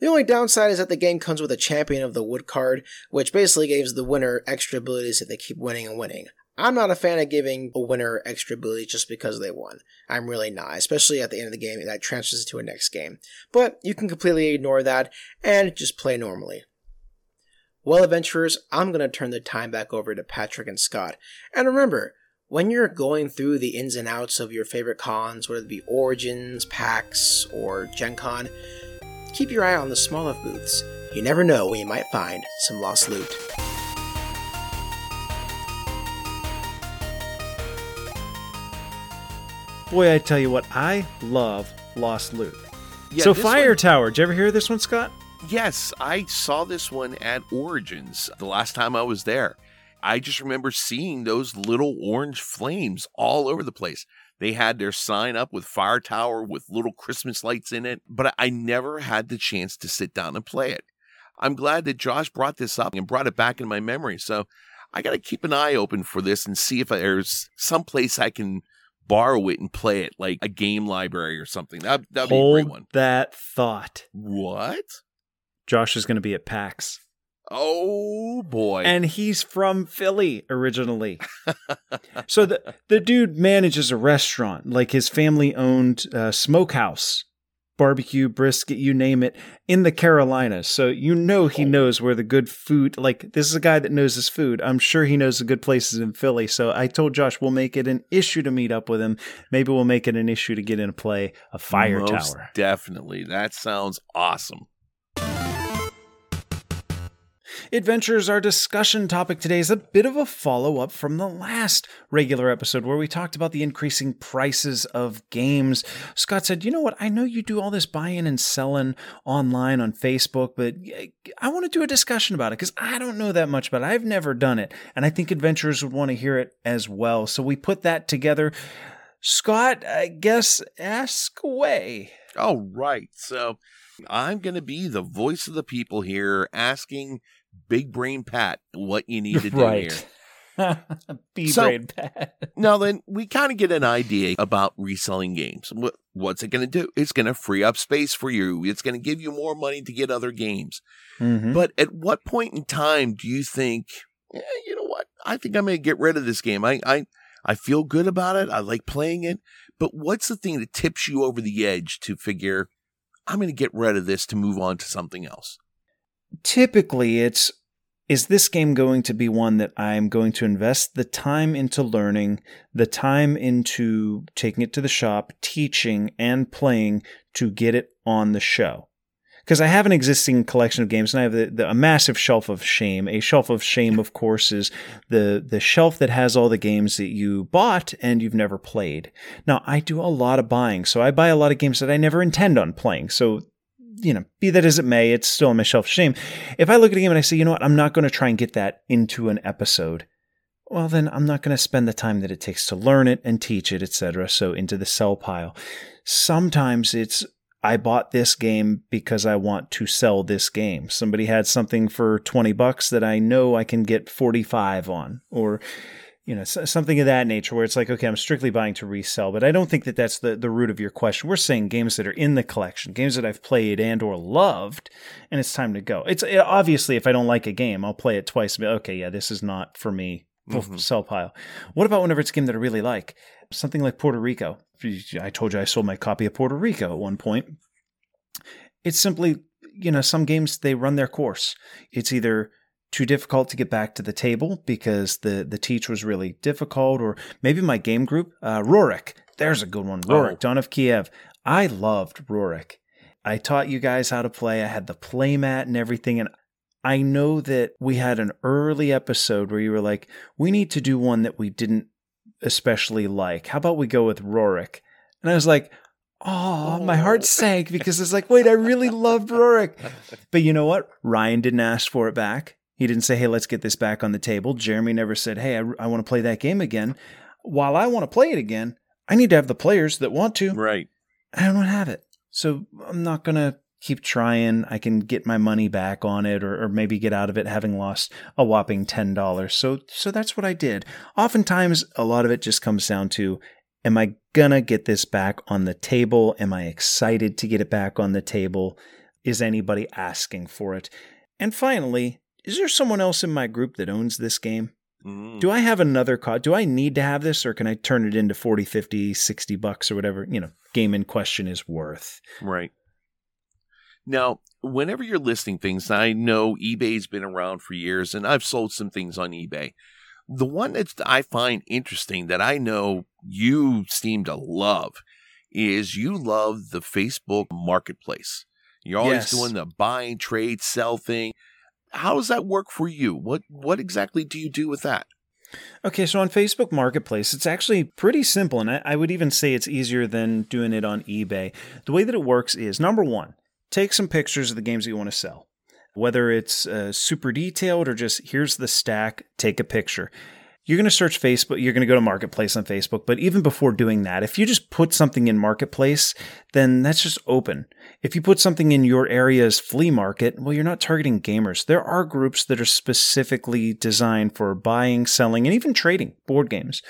The only downside is that the game comes with a champion of the wood card, which basically gives the winner extra abilities if they keep winning and winning. I'm not a fan of giving a winner extra ability just because they won. I'm really not, especially at the end of the game that transfers to a next game. But you can completely ignore that and just play normally. Well, adventurers, I'm going to turn the time back over to Patrick and Scott. And remember, when you're going through the ins and outs of your favorite cons, whether it be Origins, PAX, or Gen Con, keep your eye on the smaller booths. You never know when you might find some lost loot. Boy, I tell you what, I love Lost Loot. Yeah, so Fire one- Tower, did you ever hear this one, Scott? Yes, I saw this one at Origins the last time I was there. I just remember seeing those little orange flames all over the place. They had their sign up with Fire Tower with little Christmas lights in it, but I never had the chance to sit down and play it. I'm glad that Josh brought this up and brought it back in my memory. So I got to keep an eye open for this and see if there's some place I can borrow it and play it, like a game library or something. That that'd be a great one. that thought. What? Josh is going to be at PAX. Oh boy! And he's from Philly originally. so the the dude manages a restaurant, like his family owned uh, smokehouse, barbecue, brisket, you name it, in the Carolinas. So you know he knows where the good food. Like this is a guy that knows his food. I'm sure he knows the good places in Philly. So I told Josh we'll make it an issue to meet up with him. Maybe we'll make it an issue to get in and play a fire Most tower. Definitely. That sounds awesome. Adventures, our discussion topic today is a bit of a follow up from the last regular episode where we talked about the increasing prices of games. Scott said, You know what? I know you do all this buying and selling online on Facebook, but I want to do a discussion about it because I don't know that much about it. I've never done it. And I think adventurers would want to hear it as well. So we put that together. Scott, I guess, ask away. All right. So I'm going to be the voice of the people here asking Big Brain Pat what you need to do here. B So- brain Pat. Now, then, we kind of get an idea about reselling games. What, what's it going to do? It's going to free up space for you, it's going to give you more money to get other games. Mhm. But at what point in time do you think, "Eh, you know what? I think I'm going to get rid of this game. I, I, I feel good about it. I like playing it. But what's the thing that tips you over the edge to figure, I'm going to get rid of this to move on to something else? Typically it's is this game going to be one that I'm going to invest the time into learning, the time into taking it to the shop, teaching, and playing to get it on the show? Because I have an existing collection of games and I have the, the, a massive shelf of shame. A shelf of shame, of course, is the, the shelf that has all the games that you bought and you've never played. Now, I do a lot of buying, so I buy a lot of games that I never intend on playing. So you know, be that as it may, it's still on my shelf shame. If I look at a game and I say, you know what, I'm not going to try and get that into an episode, well, then I'm not going to spend the time that it takes to learn it and teach it, etc. So into the sell pile. Sometimes it's I bought this game because I want to sell this game. Somebody had something for 20 bucks that I know I can get 45 on or you know something of that nature where it's like okay i'm strictly buying to resell but i don't think that that's the, the root of your question. We're saying games that are in the collection games that i've played and or loved and it's time to go. It's it, obviously if i don't like a game i'll play it twice and be okay yeah this is not for me. Mm-hmm. sell pile. What about whenever it's a game that i really like? Something like puerto rico. I told you i sold my copy of puerto rico at one point. It's simply you know some games they run their course. It's either too difficult to get back to the table because the the teach was really difficult, or maybe my game group, uh, Rurik. There's a good one, Rurik, oh. Dawn of Kiev. I loved Rurik. I taught you guys how to play. I had the playmat and everything, and I know that we had an early episode where you were like, "We need to do one that we didn't especially like. How about we go with Rurik?" And I was like, Oh, my heart sank because it's like, wait, I really loved Rurik. But you know what? Ryan didn't ask for it back. He didn't say, hey, let's get this back on the table. Jeremy never said, hey, I, I want to play that game again. While I want to play it again, I need to have the players that want to. Right. I don't have it. So I'm not going to keep trying. I can get my money back on it or, or maybe get out of it having lost a whopping $10. So, so that's what I did. Oftentimes, a lot of it just comes down to Am I gonna get this back on the table? Am I excited to get it back on the table? Is anybody asking for it? And finally, is there someone else in my group that owns this game? Mm. Do I have another card? Do I need to have this or can I turn it into 40, 50, 60 bucks or whatever, you know, game in question is worth? Right. Now, whenever you're listing things, I know eBay's been around for years and I've sold some things on eBay. The one that I find interesting that I know you seem to love is you love the Facebook marketplace. You're always yes. doing the buy, trade, sell thing how does that work for you? What what exactly do you do with that? Okay, so on Facebook Marketplace, it's actually pretty simple, and I, I, would even say it's easier than doing it on eBay. The way that it works is number one, take some pictures of the games that you want to sell. Whether it's uh, super detailed or just here's the stack, take a picture you're going to search Facebook, you're going to go to Marketplace on Facebook. But even before doing that, if you just put something in Marketplace, then that's just open. If you put something in your area's flea market, well, you're not targeting gamers. There are groups that are specifically designed for buying, selling, and even trading board games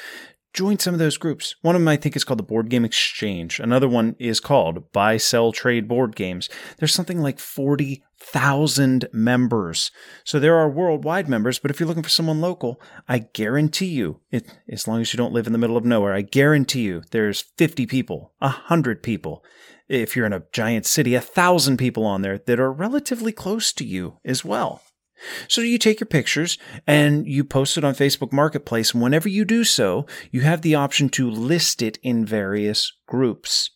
join some of those groups. One of them I think is called the Board Game Exchange. Another one is called Buy, Sell, Trade Board Games. There's something like 40,000 members. So there are worldwide members, but if you're looking for someone local, I guarantee you, it, as long as you don't live in the middle of nowhere, I guarantee you there's 50 people, 100 people. If you're in a giant city, a thousand people on there that are relatively close to you as well. So you take your pictures and you post it on Facebook Marketplace. And whenever you do so, you have the option to list it in various groups.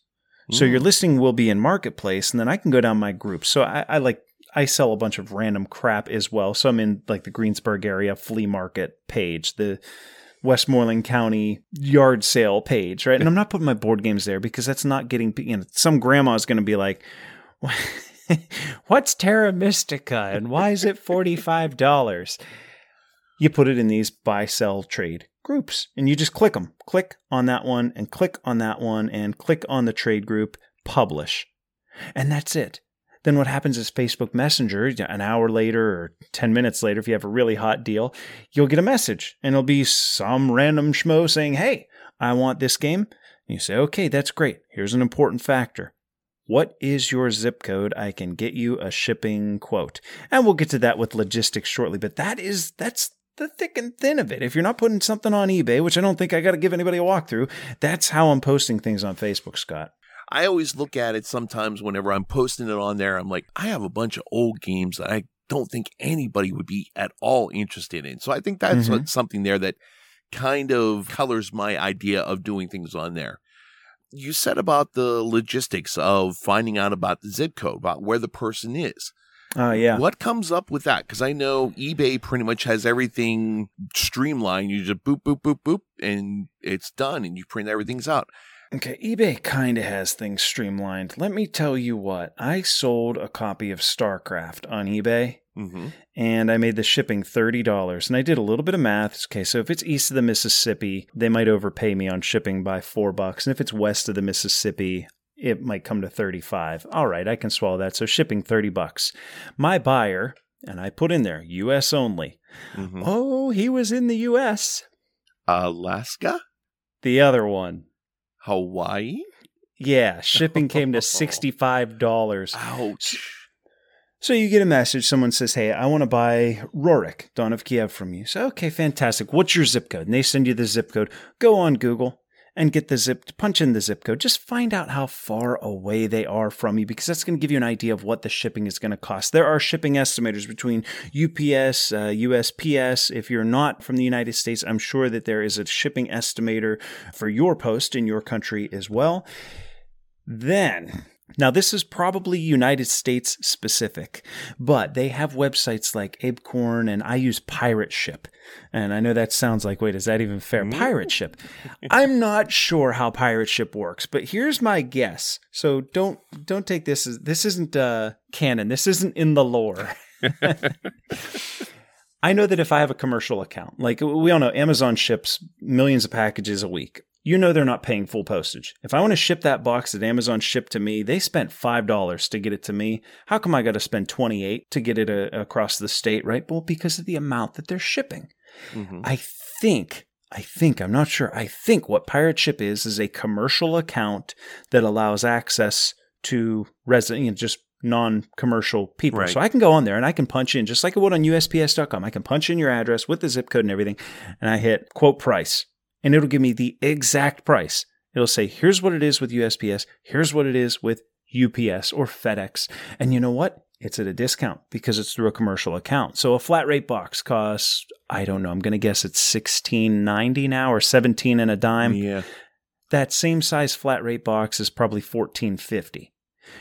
So your listing will be in Marketplace, and then I can go down my groups. So I, I like I sell a bunch of random crap as well. So I'm in like the Greensburg area flea market page, the Westmoreland County yard sale page, right? And I'm not putting my board games there because that's not getting, you know, some grandma is going to be like, What's Terra Mystica and why is it $45? You put it in these buy, sell, trade groups and you just click them. Click on that one and click on that one and click on the trade group, publish. And that's it. Then what happens is Facebook Messenger, an hour later or 10 minutes later, if you have a really hot deal, you'll get a message and it'll be some random schmo saying, Hey, I want this game. And you say, Okay, that's great. Here's an important factor. What is your zip code? I can get you a shipping quote. And we'll get to that with logistics shortly, but that is that's the thick and thin of it. If you're not putting something on eBay, which I don't think I got to give anybody a walkthrough, that's how I'm posting things on Facebook, Scott. I always look at it sometimes whenever I'm posting it on there. I'm like, I have a bunch of old games that I don't think anybody would be at all interested in. So I think that's mm-hmm. something there that kind of colors my idea of doing things on there you said about the logistics of finding out about the zip code, about where the person is. Oh, uh, yeah. What comes up with that? Because I know eBay pretty much has everything streamlined. You just boop, boop, boop, boop, and it's done, and you print everything's out. Okay, eBay kind of has things streamlined. Let me tell you what, I sold a copy of StarCraft on eBay Mm-hmm. and I made the shipping $30. And I did a little bit of math. Okay, so if it's east of the Mississippi, they might overpay me on shipping by 4 bucks. And if it's west of the Mississippi, it might come to 35. All right, I can swallow that. So shipping 30 bucks. My buyer, and I put in there US only. Mm-hmm. Oh, he was in the US. Alaska, The other one. Hawaii. Yeah, shipping came to $65. Ouch. So you get a message. Someone says, "Hey, I want to buy Rurik, Dawn of Kiev, from you." So okay, fantastic. What's your zip code? And they send you the zip code. Go on Google and get the zip. Punch in the zip code. Just find out how far away they are from you, because that's going to give you an idea of what the shipping is going to cost. There are shipping estimators between UPS, uh, USPS. If you're not from the United States, I'm sure that there is a shipping estimator for your post in your country as well. Then, now this is probably United States specific, but they have websites like Abecorn and I use Pirate Ship. And I know that sounds like, wait, is that even fair? Pirate Ship. I'm not sure how Pirate Ship works, but here's my guess. So don't don't take this as this isn't uh canon. This isn't in the lore. I know that if I have a commercial account, like we all know Amazon ships millions of packages a week. You know they're not paying full postage. If I want to ship that box that Amazon shipped to me, they spent $5 to get it to me. How come I got to spend 28 to get it uh, across the state, right? Well, because of the amount that they're shipping. Mhm. I think, I think, I'm not sure. I think what Pirate Ship is is a commercial account that allows access to resident, you know, just non-commercial people. Right. So I can go on there and I can punch in just like I would on USPS.com. I can punch in your address with the zip code and everything, and I hit quote price, and it'll give me the exact price. It'll say, here's what it is with USPS, here's what it is with UPS or FedEx. And you know what? It's at a discount because it's through a commercial account. So a flat rate box costs, I don't know, I'm going to guess it's sixteen ninety now or 17 and a dime. yeah. That same size flat rate box is probably fourteen fifty.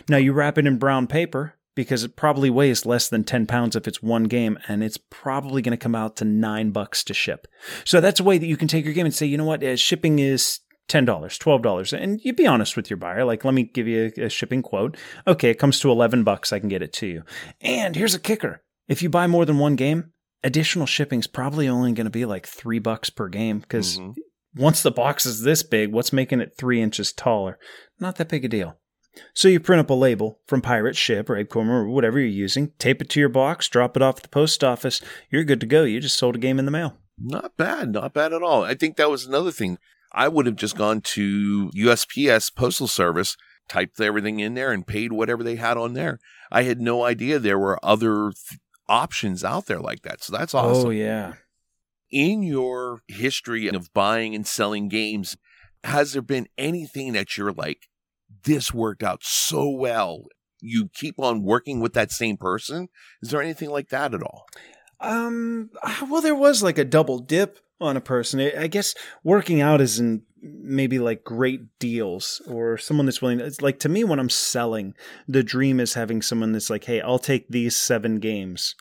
Now you wrap it in brown paper because it probably weighs less than 10 pounds if it's one game and it's probably going to come out to 9 bucks to ship. So that's a way that you can take your game and say, "You know what? Uh, shipping is $10, $12." And you be honest with your buyer, like, "Let me give you a, a shipping quote. Okay, it comes to 11 bucks, I can get it to you." And here's a kicker. If you buy more than one game, additional shipping's probably only going to be like 3 bucks per game because Mhm. once the box is this big, what's making it three inches taller? Not that big a deal. So you print up a label from Pirate Ship or Apecorn or whatever you're using, tape it to your box, drop it off at the post office. You're good to go. You just sold a game in the mail. Not bad, not bad at all. I think that was another thing. I would have just gone to USPS Postal Service, typed everything in there, and paid whatever they had on there. I had no idea there were other th- options out there like that. So that's oh, awesome. Oh yeah. In your history of buying and selling games, has there been anything that you're like, this worked out so well? You keep on working with that same person? Is there anything like that at all? Um. Well, there was like a double dip on a person. I guess working out is in maybe like great deals or someone that's willing. It's like to me when I'm selling, the dream is having someone that's like, "Hey, I'll take these seven games,"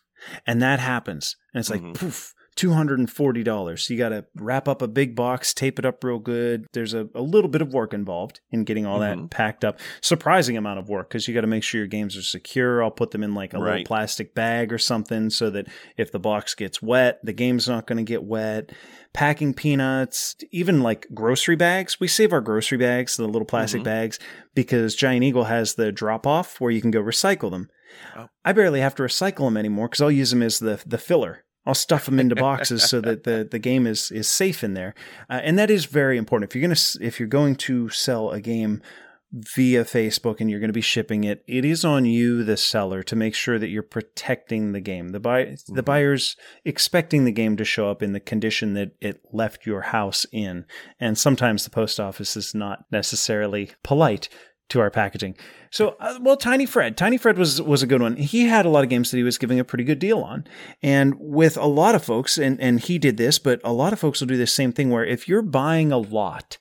and that happens, and it's like Mhm. poof. $240. So You got to wrap up a big box, tape it up real good. There's a, a little bit of work involved in getting all that Mhm. packed up. Surprising amount of work because you got to make sure your games are secure. I'll put them in like a little plastic bag or something so that if the box gets wet, the game's not going to get wet. Packing peanuts, even like grocery bags. We save our grocery bags, the little plastic Mhm. bags, because Giant Eagle has the drop off where you can go recycle them. Oh. I barely have to recycle them anymore because I'll use them as the the filler. I'll stuff them into boxes so that the, the game is is safe in there, uh, and that is very important. If you're gonna if you're going to sell a game via Facebook and you're going to be shipping it, it is on you, the seller, to make sure that you're protecting the game. The buy the Mhm. buyer's expecting the game to show up in the condition that it left your house in, and sometimes the post office is not necessarily polite to our packaging. So, uh, well, Tiny Fred, Tiny Fred was was a good one. He had a lot of games that he was giving a pretty good deal on, and with a lot of folks, and and he did this, but a lot of folks will do the same thing. Where if you're buying a lot,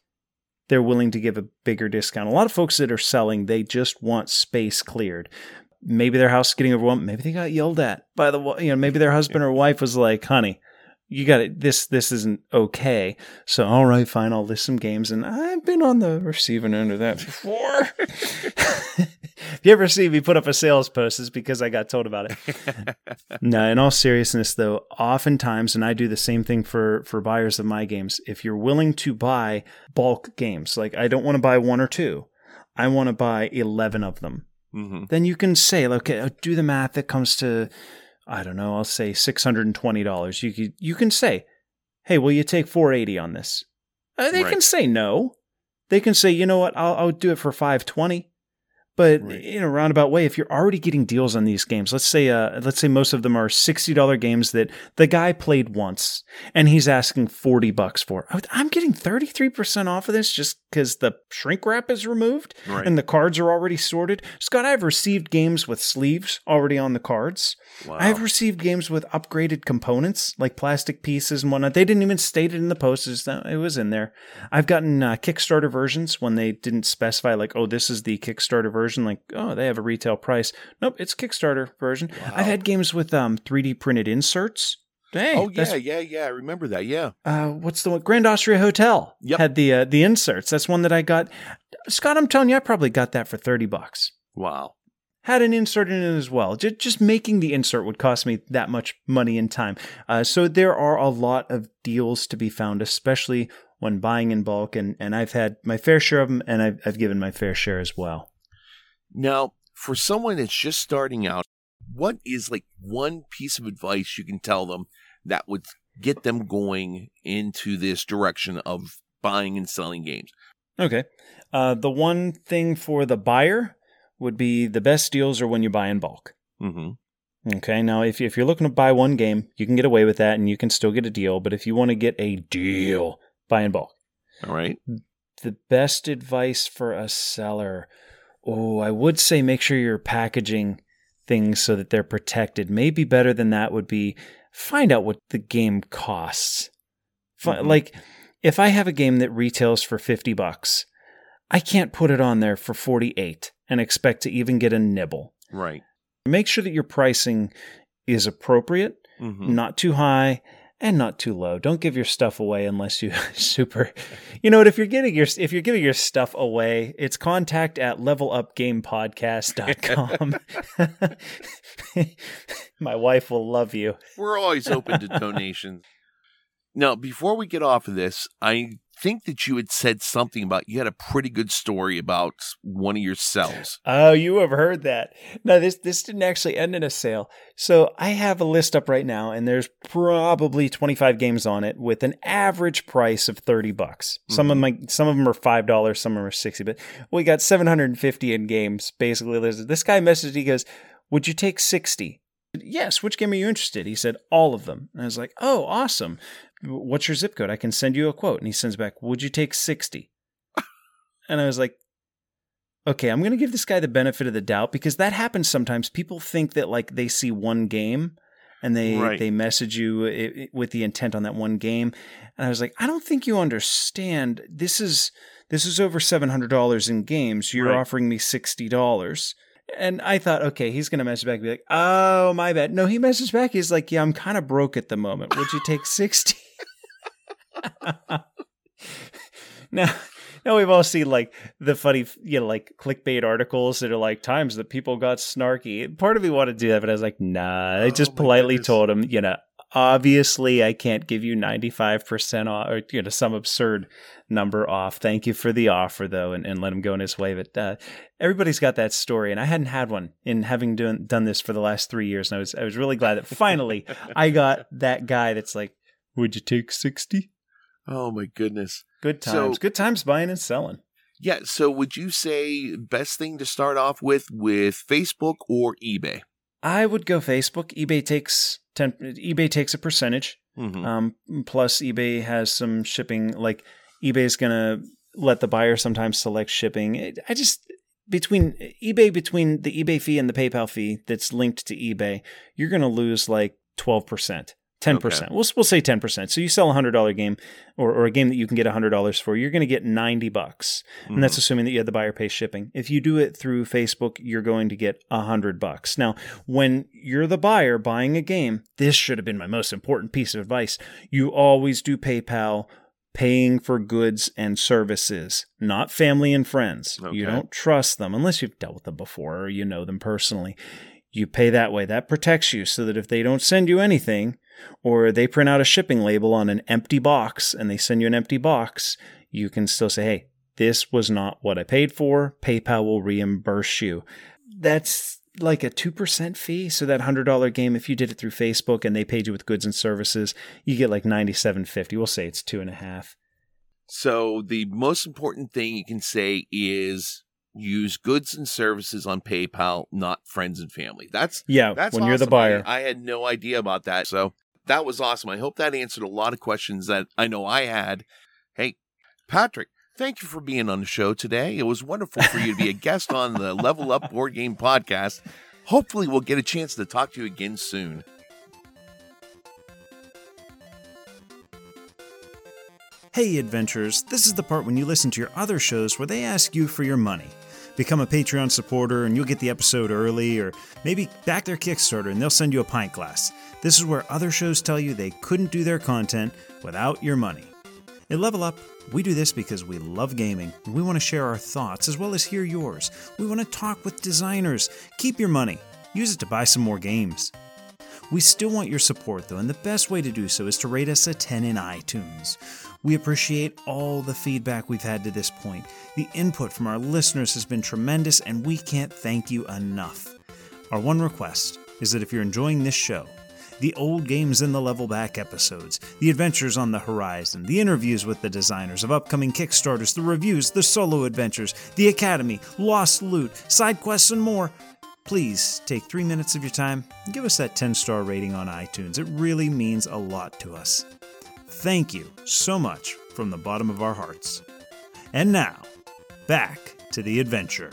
they're willing to give a bigger discount. A lot of folks that are selling, they just want space cleared. Maybe their house is getting overwhelmed. Maybe they got yelled at by the, you know, maybe their husband or wife was like, "Honey." You got it. This this isn't okay. So all right, fine. I'll list some games, and I've been on the receiving end of that before. if you ever see me put up a sales post, it's because I got told about it. no, in all seriousness, though, oftentimes, and I do the same thing for for buyers of my games. If you're willing to buy bulk games, like I don't want to buy one or two, I want to buy eleven of them. Mm-hmm. Then you can say, okay, do the math. That comes to I don't know, I'll say $620. You can, you can say, hey, will you take 480 on this? Uh, they Right. can say no. They can say, you know what, I'll, I'll do it for 520. But Right. in a roundabout way, if you're already getting deals on these games, let's say uh, let's say most of them are sixty dollar games that the guy played once and he's asking forty bucks for. I'm getting thirty three percent off of this just because the shrink wrap is removed Right. and the cards are already sorted. Scott, I've received games with sleeves already on the cards. wow. I've received games with upgraded components like plastic pieces and whatnot. They didn't even state it in the post; it was in there. I've gotten uh, Kickstarter versions when they didn't specify, like, "Oh, this is the Kickstarter version." Like, "Oh, they have a retail price." Nope, it's Kickstarter version. I've had games with um 3D printed inserts. Hey, oh yeah, yeah, yeah. I remember that. Yeah. uh, what's the one? Grand Austria Hotel Yep. had the uh, the inserts. That's one that I got. Scott, I'm telling you, I probably got that for thirty bucks Wow. had an insert in it as well. Just, just making the insert would cost me that much money and time. Uh, so there are a lot of deals to be found, especially when buying in bulk. And, and I've had my fair share of them, and I've, I've given my fair share as well. Now, for someone that's just starting out, what is like one piece of advice you can tell them that would get them going into this direction of buying and selling games? Okay. Uh, the one thing for the buyer would be the best deals are when you buy in bulk. Mm-hmm. Okay. Now, if, if you're looking to buy one game, you can get away with that and you can still get a deal. But if you want to get a deal, buy in bulk. All right. the best advice for a seller oh i would say make sure you're packaging things so that they're protected maybe better than that would be find out what the game costs Mhm. like if i have a game that retails for 50 bucks i can't put it on there for 48 and expect to even get a nibble Right. make sure that your pricing is appropriate Mm-hmm. not too high and not too low. Don't give your stuff away unless you super. You know what? If you're getting your if you're giving your stuff away, it's contact at levelupgamepodcast.com. My wife will love you. We're always open to donations. Now, before we get off of this, I think that you had said something about you had a pretty good story about one of your cells. Oh, you have heard that. No, this this didn't actually end in a sale. So I have a list up right now, and there's probably 25 games on it with an average price of 30 bucks. Some of mm-hmm. my some of them are five dollars, some of them are 60. But we got 750 in games basically listed. This guy messaged. He goes, "Would you take 60?" Yes. Which game are you interested? He said all of them. And I was like, "Oh, awesome. What's your zip code? I can send you a quote." And he sends back, "Would you take 60?" and I was like okay, I'm going to give this guy the benefit of the doubt because that happens sometimes. People think that like they see one game and they Right. they message you i i with the intent on that one game. And I was like, I don't think you understand. This is this is over $700 in games. You're Right. offering me $60. And I thought, okay, he's going to message back and be like, oh, my bad. No, he messaged back. He's like, yeah, I'm kind of broke at the moment. Would you take 60? now, now we've all seen like the funny, you know, like clickbait articles that are like times that people got snarky. Part of me wanted to do that, but I was like, nah. I Oh just my politely goodness. told him, you know, obviously I can't give you 95% off or, you know, some absurd number off. Thank you for the offer though, and, and let him go in his way. But uh, everybody's got that story, and I hadn't had one in having done done this for the last three years, and I was I was really glad that finally I got that guy that's like, would you take 60? Oh my goodness. Good So- times. Good times buying and selling. Yeah, so would you say best thing to start off with with Facebook or eBay? I would go Facebook. eBay takes ten. eBay takes a percentage. Mm-hmm. Um, plus, eBay has some shipping. Like eBay's gonna let the buyer sometimes select shipping. I just between eBay between the eBay fee and the PayPal fee that's linked to eBay, you're gonna lose like twelve percent. Ten percent. We'll we'll say ten percent. So you sell a hundred dollar game, or, or a game that you can get a hundred dollars for, you're going to get ninety bucks, and that's mm-hmm. assuming that you have the buyer pay shipping. If you do it through Facebook, you're going to get a hundred bucks. Now, when you're the buyer buying a game, this should have been my most important piece of advice. You always do PayPal. Paying for goods and services, not family and friends. You don't trust them unless you've dealt with them before or you know them personally. You pay that way. That protects you so that if they don't send you anything, or they print out a shipping label on an empty box and they send you an empty box, you can still say, hey, this was not what I paid for. PayPal will reimburse you. That's like a 2% fee. So that $100 game, if you did it through Facebook and they paid you with goods and services, you get like 97.50. We'll say it's two and a half. So the most important thing you can say is use goods and services on PayPal, not friends and family. That's Yeah, that's when you're the buyer. I, I had no idea about that. So that was awesome. I hope that answered a lot of questions that I know I had. Hey, Patrick, thank you for being on the show today. It was wonderful for you to be a guest on the Level Up Board Game Podcast. Hopefully, we'll get a chance to talk to you again soon. Hey, adventurers, this is the part when you listen to your other shows where they ask you for your money. Become a Patreon supporter and you'll get the episode early, or maybe back their Kickstarter and they'll send you a pint glass. This is where other shows tell you they couldn't do their content without your money. At Level Up, we do this because we love gaming and we want to share our thoughts as well as hear yours. We want to talk with designers. Keep your money, use it to buy some more games. We still want your support though, and the best way to do so is to rate us a 10 in iTunes. We appreciate all the feedback we've had to this point. The input from our listeners has been tremendous, and we can't thank you enough. Our one request is that if you're enjoying this show, the old games in the level back episodes, the adventures on the horizon, the interviews with the designers of upcoming Kickstarters, the reviews, the solo adventures, the Academy, Lost Loot, side quests, and more. Please take three minutes of your time and give us that 10 star rating on iTunes. It really means a lot to us. Thank you so much from the bottom of our hearts. And now, back to the adventure.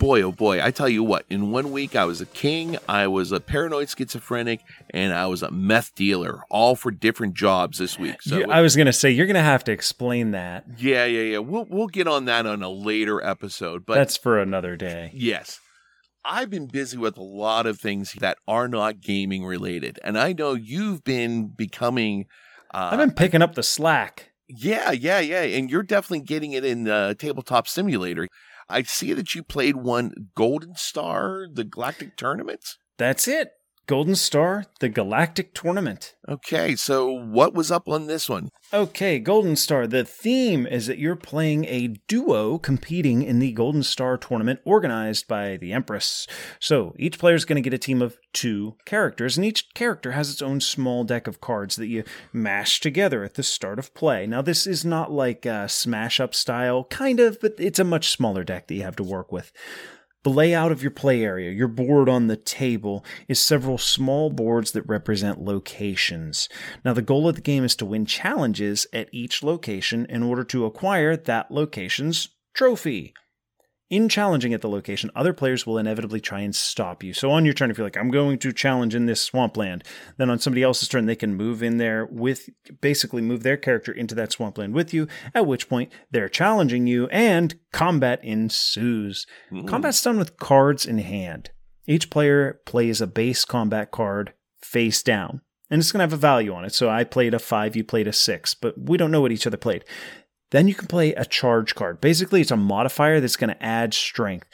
Boy, oh boy, I tell you what, in one week I was a king, I was a paranoid schizophrenic, and I was a meth dealer, all for different jobs this week. So I was going to say, you're going to have to explain that. yeah, yeah, yeah. We'll we'll get on that on a later episode. But That's for another day. Yes. I've been busy with a lot of things that are not gaming related. And I know you've been becoming uh I've been picking up the slack. Yeah, yeah, yeah. And you're definitely getting it in the tabletop simulator. I see that you played one Golden Star, the Galactic Tournament. That's it. Golden Star, the Galactic Tournament. Okay, so what was up on this one? Okay, Golden Star. The theme is that you're playing a duo competing in the Golden Star tournament organized by the Empress. So each player is going to get a team of two characters, and each character has its own small deck of cards that you mash together at the start of play. Now, this is not like a smash up style, kind of, but it's a much smaller deck that you have to work with. The layout of your play area, your board on the table, is several small boards that represent locations. Now, the goal of the game is to win challenges at each location in order to acquire that location's trophy. In challenging at the location, other players will inevitably try and stop you. So on your turn, if you're like, I'm going to challenge in this swampland, then on somebody else's turn, they can move in there with basically move their character into that swampland with you, at which point they're challenging you and combat ensues. Mm-hmm. Combat's done with cards in hand. Each player plays a base combat card face down, and it's going to have a value on it. So I played a five, you played a six, but we don't know what each other played. Then you can play a charge card. Basically, it's a modifier that's going to add strength.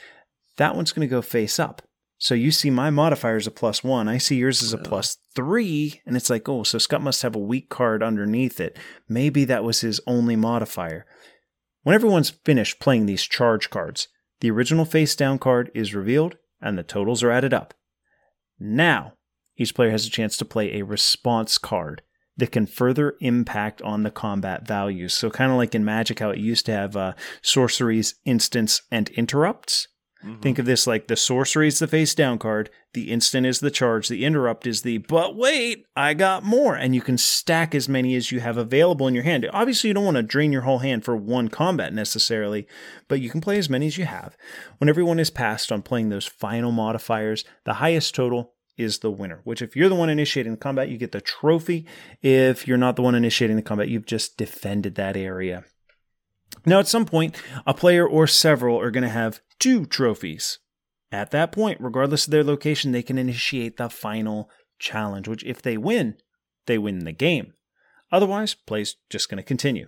That one's going to go face up. So you see my modifier is a plus one. I see yours is a plus three. And it's like, oh, so Scott must have a weak card underneath it. Maybe that was his only modifier. When everyone's finished playing these charge cards, the original face down card is revealed and the totals are added up. Now, each player has a chance to play a response card that can further impact on the combat values. So, kind of like in Magic, how it used to have uh, sorceries, instants, and interrupts. Think of this like the sorcery is the face down card, the instant is the charge, the interrupt is the but wait, I got more. And you can stack as many as you have available in your hand. Obviously, you don't want to drain your whole hand for one combat necessarily, but you can play as many as you have. When everyone is passed on playing those final modifiers, the highest total is the winner. Which, if you're the one initiating the combat, you get the trophy. If you're not the one initiating the combat, you've just defended that area. Now, at some point, a player or several are going to have two trophies. At that point, regardless of their location, they can initiate the final challenge, which, if they win, they win the game. Otherwise, play's just going to continue.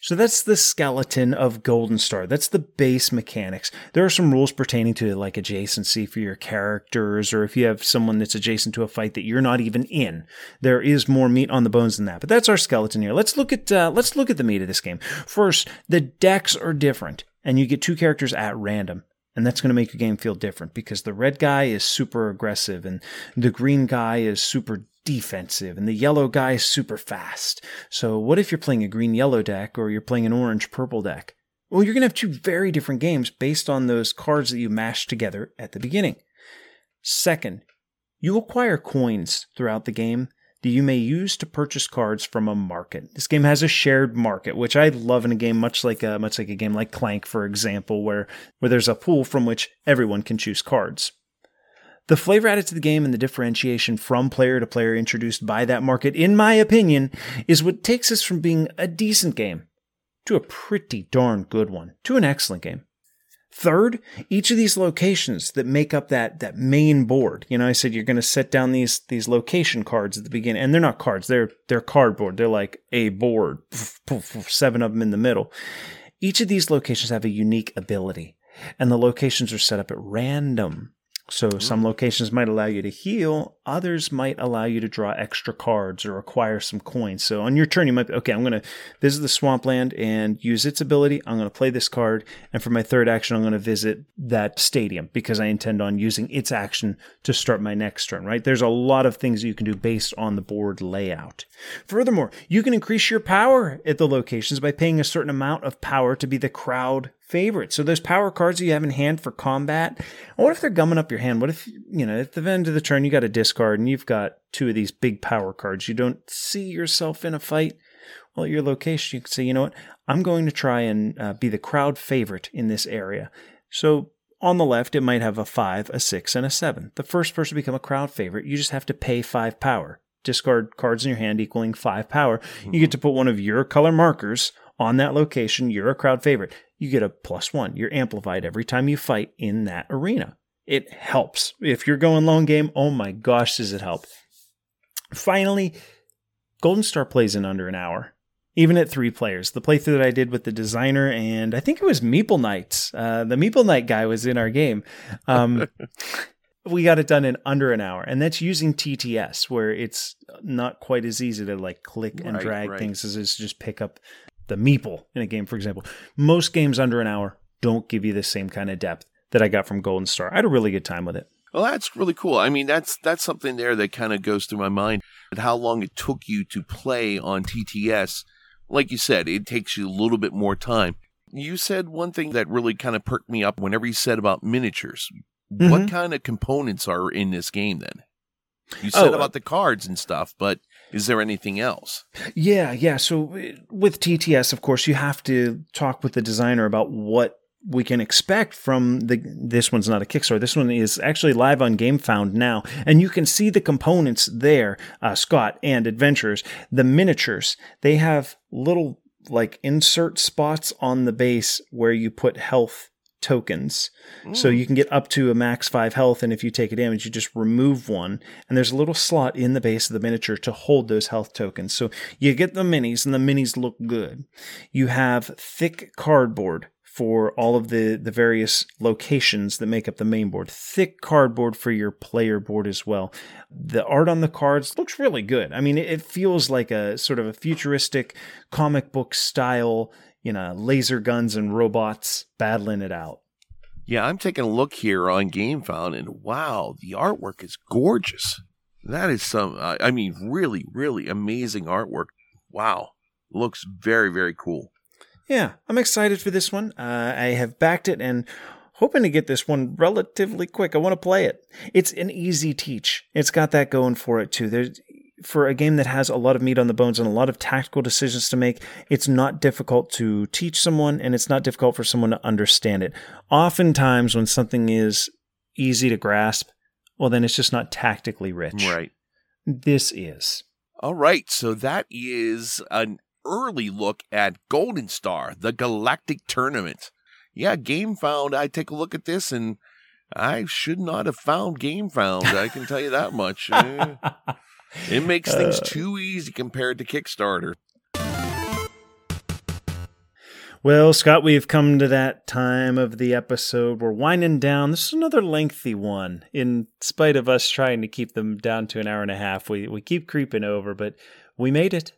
So that's the skeleton of Golden Star. That's the base mechanics. There are some rules pertaining to like adjacency for your characters, or if you have someone that's adjacent to a fight that you're not even in. There is more meat on the bones than that. But that's our skeleton here. Let's look at uh, let's look at the meat of this game. First, the decks are different, and you get two characters at random. And that's going to make your game feel different because the red guy is super aggressive and the green guy is super defensive and the yellow guy is super fast. So what if you're playing a green yellow deck or you're playing an orange purple deck? Well, you're going to have two very different games based on those cards that you mashed together at the beginning. Second, you acquire coins throughout the game that you may use to purchase cards from a market. This game has a shared market, which I love in a game much like a much like a game like Clank, for example, where where there's a pool from which everyone can choose cards. The flavor added to the game and the differentiation from player to player introduced by that market, in my opinion, is what takes us from being a decent game to a pretty darn good one, to an excellent game. Third, each of these locations that make up that that main board. You know, I said you're going to set down these these location cards at the beginning, and they're not cards; they're they're cardboard. They're like a board, seven of them in the middle. Each of these locations have a unique ability, and the locations are set up at random. So some locations might allow you to heal, others might allow you to draw extra cards or acquire some coins. So on your turn, you might be, okay, I'm going to visit the swampland and use its ability. I'm going to play this card. And for my third action, I'm going to visit that stadium because I intend on using its action to start my next turn, right? There's a lot of things you can do based on the board layout. Furthermore, you can increase your power at the locations by paying a certain amount of power to be the crowd favorite. So those power cards you have in hand for combat, what if they're gumming up your hand? What if, you know, at the end of the turn you got a discard and you've got two of these big power cards. You don't see yourself in a fight. Well, at your location, you can say, you know what, I'm going to try and uh, be the crowd favorite in this area. So on the left, it might have a five, a six, and a seven. The first person to become a crowd favorite, you just have to pay five power. Discard cards in your hand equaling five power. You get to put one of your color markers on that location. You're a crowd favorite you get a plus one. You're amplified every time you fight in that arena. It helps. If you're going long game, oh my gosh, does it help. Finally, Golden Star plays in under an hour, even at three players. The playthrough that I did with the designer and I think it was Meeple Knights, uh, the Meeple Knight guy was in our game. Um, we got it done in under an hour and that's using tts where it's not quite as easy to like click and Right, drag right. things as it is just pick up the meeple in a game for example most games under an hour don't give you the same kind of depth that i got from golden star i had a really good time with it Well, that's really cool. I mean, that's that's something there that kind of goes through my mind. But how long it took you to play on TTS? Like you said, it takes you a little bit more time. You said one thing that really kind of perked me up whenever you said about miniatures. What Mhm. kind of components are in this game then? You said Oh, uh, about the cards and stuff, but is there anything else? Yeah, yeah. So with TTS, of course, you have to talk with the designer about what we can expect from the. This one's not a Kickstarter. This one is actually live on GameFound now, and you can see the components there. Uh, Scott and Adventurers, the miniatures, they have little like insert spots on the base where you put health tokens. So you can get up to a max five health, and if you take a damage, you just remove one. And there's a little slot in the base of the miniature to hold those health tokens. So you get the minis, and the minis look good. You have thick cardboard for all of the, the various locations that make up the main board. Thick cardboard for your player board as well. The art on the cards looks really good. I mean, it, feels like a sort of a futuristic comic book style, you know, laser guns and robots battling it out. Yeah, I'm taking a look here on GameFound, and wow, the artwork is gorgeous. That is some, I mean, really, really amazing artwork. Wow, looks very, very cool. Yeah, I'm excited for this one. Uh, I have backed it, and hoping to get this one relatively quick. I want to play it. It's an easy teach. It's got that going for it too. There's for a game that has a lot of meat on the bones and a lot of tactical decisions to make, it's not difficult to teach someone and it's not difficult for someone to understand it. Oftentimes, when something is easy to grasp, well, then it's just not tactically rich. Right. This is. All right. So that is an early look at Golden Star, the Galactic Tournament. Yeah, Game Found. I take a look at this and I should not have found Game Found. I can tell you that much. Eh, it makes things Uh. too easy compared to Kickstarter. Well, Scott, we've come to that time of the episode. We're winding down. This is another lengthy one. In spite of us trying to keep them down to an hour and a half, we, we keep creeping over, but we made it.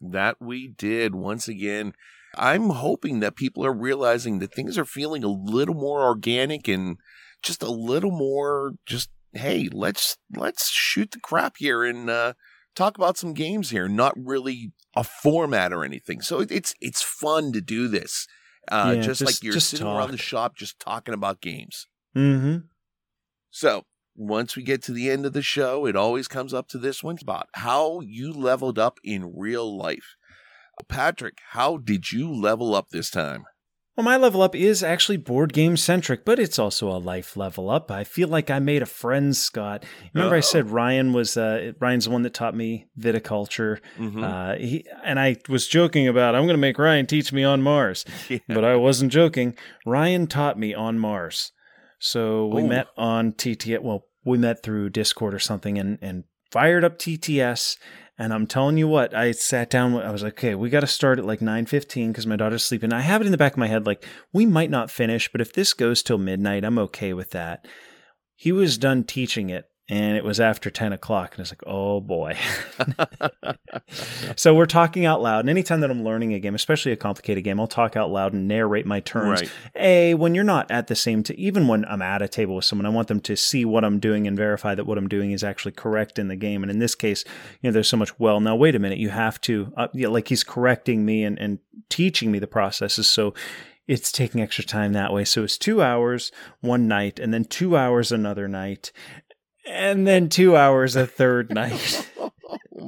That we did once again. I'm hoping that people are realizing that things are feeling a little more organic and just a little more just hey, let's let's shoot the crap here and uh, talk about some games here, not really a format or anything. So it's it's fun to do this. Uh, Yeah, just, just- like you're just sitting around the shop just talking about games. Mm-hmm. So once we get to the end of the show, it always comes up to this one about how you leveled up in real life. Patrick, how did you level up this time? Well, my level up is actually board game centric, but it's also a life level up. I feel like I made a friend, Scott. Remember, I Oh. said Ryan was uh, Ryan's the one that taught me viticulture. Mhm. Uh, he, and I was joking about I'm going to make Ryan teach me on Mars, Yeah. but I wasn't joking. Ryan taught me on Mars, so we Oh. met on TTS. Well, we met through Discord or something, and and fired up TTS. And I'm telling you what, I sat down. I was like, okay, we got to start at like 9:15 because my daughter's sleeping. I have it in the back of my head, like we might not finish, but if this goes till midnight, I'm okay with that. He was done teaching it, and it was after 10 o'clock, and it's like, oh boy. so we're talking out loud. And anytime that I'm learning a game, especially a complicated game, I'll talk out loud and narrate my turns. Right. A, when you're not at the same, t- even when I'm at a table with someone, I want them to see what I'm doing and verify that what I'm doing is actually correct in the game. And in this case, you know, there's so much, well, now wait a minute, you have to, uh, yeah, like he's correcting me and, and teaching me the processes. So it's taking extra time that way. So it's two hours one night, and then two hours another night, and then two hours a third night. oh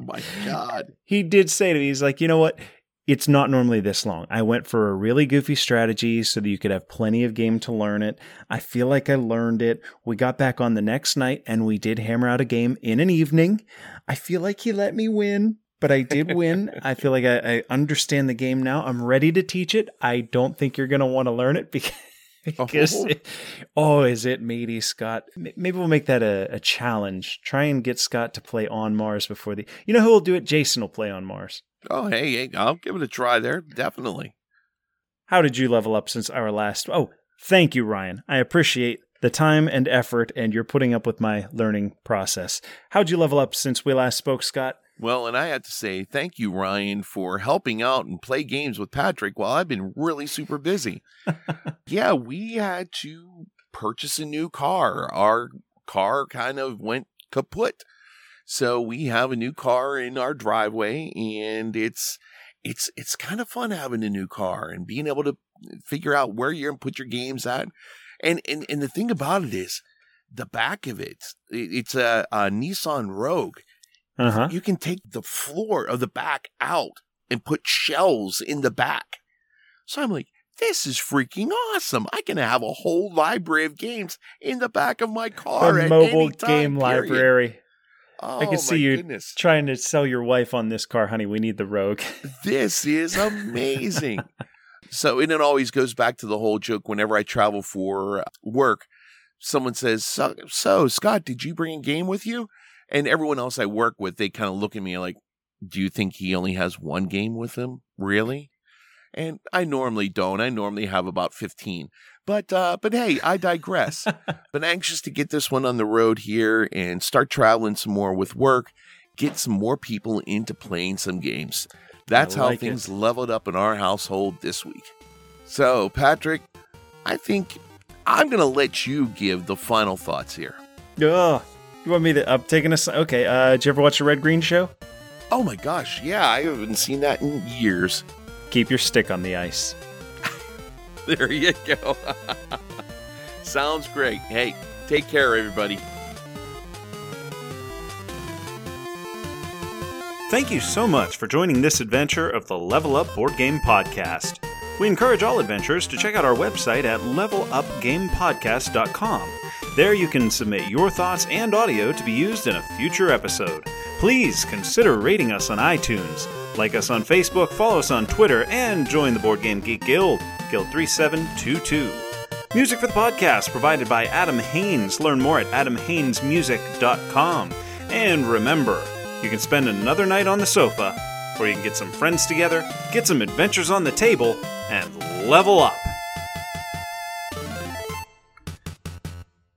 my god. he did say to me, he's like, you know what? It's not normally this long. I went for a really goofy strategy so that you could have plenty of game to learn it. I feel like I learned it. We got back on the next night and we did hammer out a game in an evening. I feel like he let me win, but I did win. I feel like I, I understand the game now. I'm ready to teach it. I don't think you're going to want to learn it because. Because Oh. oh, is it meaty, Scott? Maybe we'll make that a, a challenge. Try and get Scott to play on Mars before the. You know who will do it? Jason will play on Mars. Oh, hey, hey, I'll give it a try there. Definitely. How did you level up since our last? Oh, thank you, Ryan. I appreciate the time and effort, and you're putting up with my learning process. How'd you level up since we last spoke, Scott? Well, and I had to say thank you, Ryan, for helping out and play games with Patrick while I've been really super busy. yeah, we had to purchase a new car. Our car kind of went kaput. So we have a new car in our driveway and it's it's it's kind of fun having a new car and being able to figure out where you're to put your games at. And and and the thing about it is the back of it, it- it's a, a Nissan Rogue Uh huh. you can take the floor of the back out and put shelves in the back. So I'm like, this is freaking awesome. I can have a whole library of games in the back of my car. A mobile game period. library. Oh, I can see you goodness. Trying to sell your wife on this car, honey. We need the Rogue. This is amazing. so, and it always goes back to the whole joke whenever I travel for work, someone says, so, so, Scott, did you bring a game with you? And everyone else I work with, they kind of look at me like, do you think he only has one game with him? Really? And I normally don't. I normally have about 15. But uh but hey, I digress. Been anxious to get this one on the road here and start traveling some more with work, get some more people into playing some games. That's I how things it. leveled up in our household this week. So, Patrick, I think I'm going to let you give the final thoughts here. Ugh. You want me to? I'm taking us. Okay. Uh, did you ever watch the Red Green Show? Oh my gosh, yeah, I haven't seen that in years. Keep your stick on the ice. There you go. Sounds great. Hey, take care, everybody. Thank you so much for joining this adventure of the Level Up Board Game Podcast. We encourage all adventurers to check out our website at levelupgamepodcast.com. There you can submit your thoughts and audio to be used in a future episode. Please consider rating us on iTunes, like us on Facebook, follow us on Twitter, and join the Board Game Geek Guild, Guild 3722. Music for the podcast provided by Adam Haynes. Learn more at adamhaynesmusic.com. And remember, you can spend another night on the sofa, or you can get some friends together, get some adventures on the table, and level up.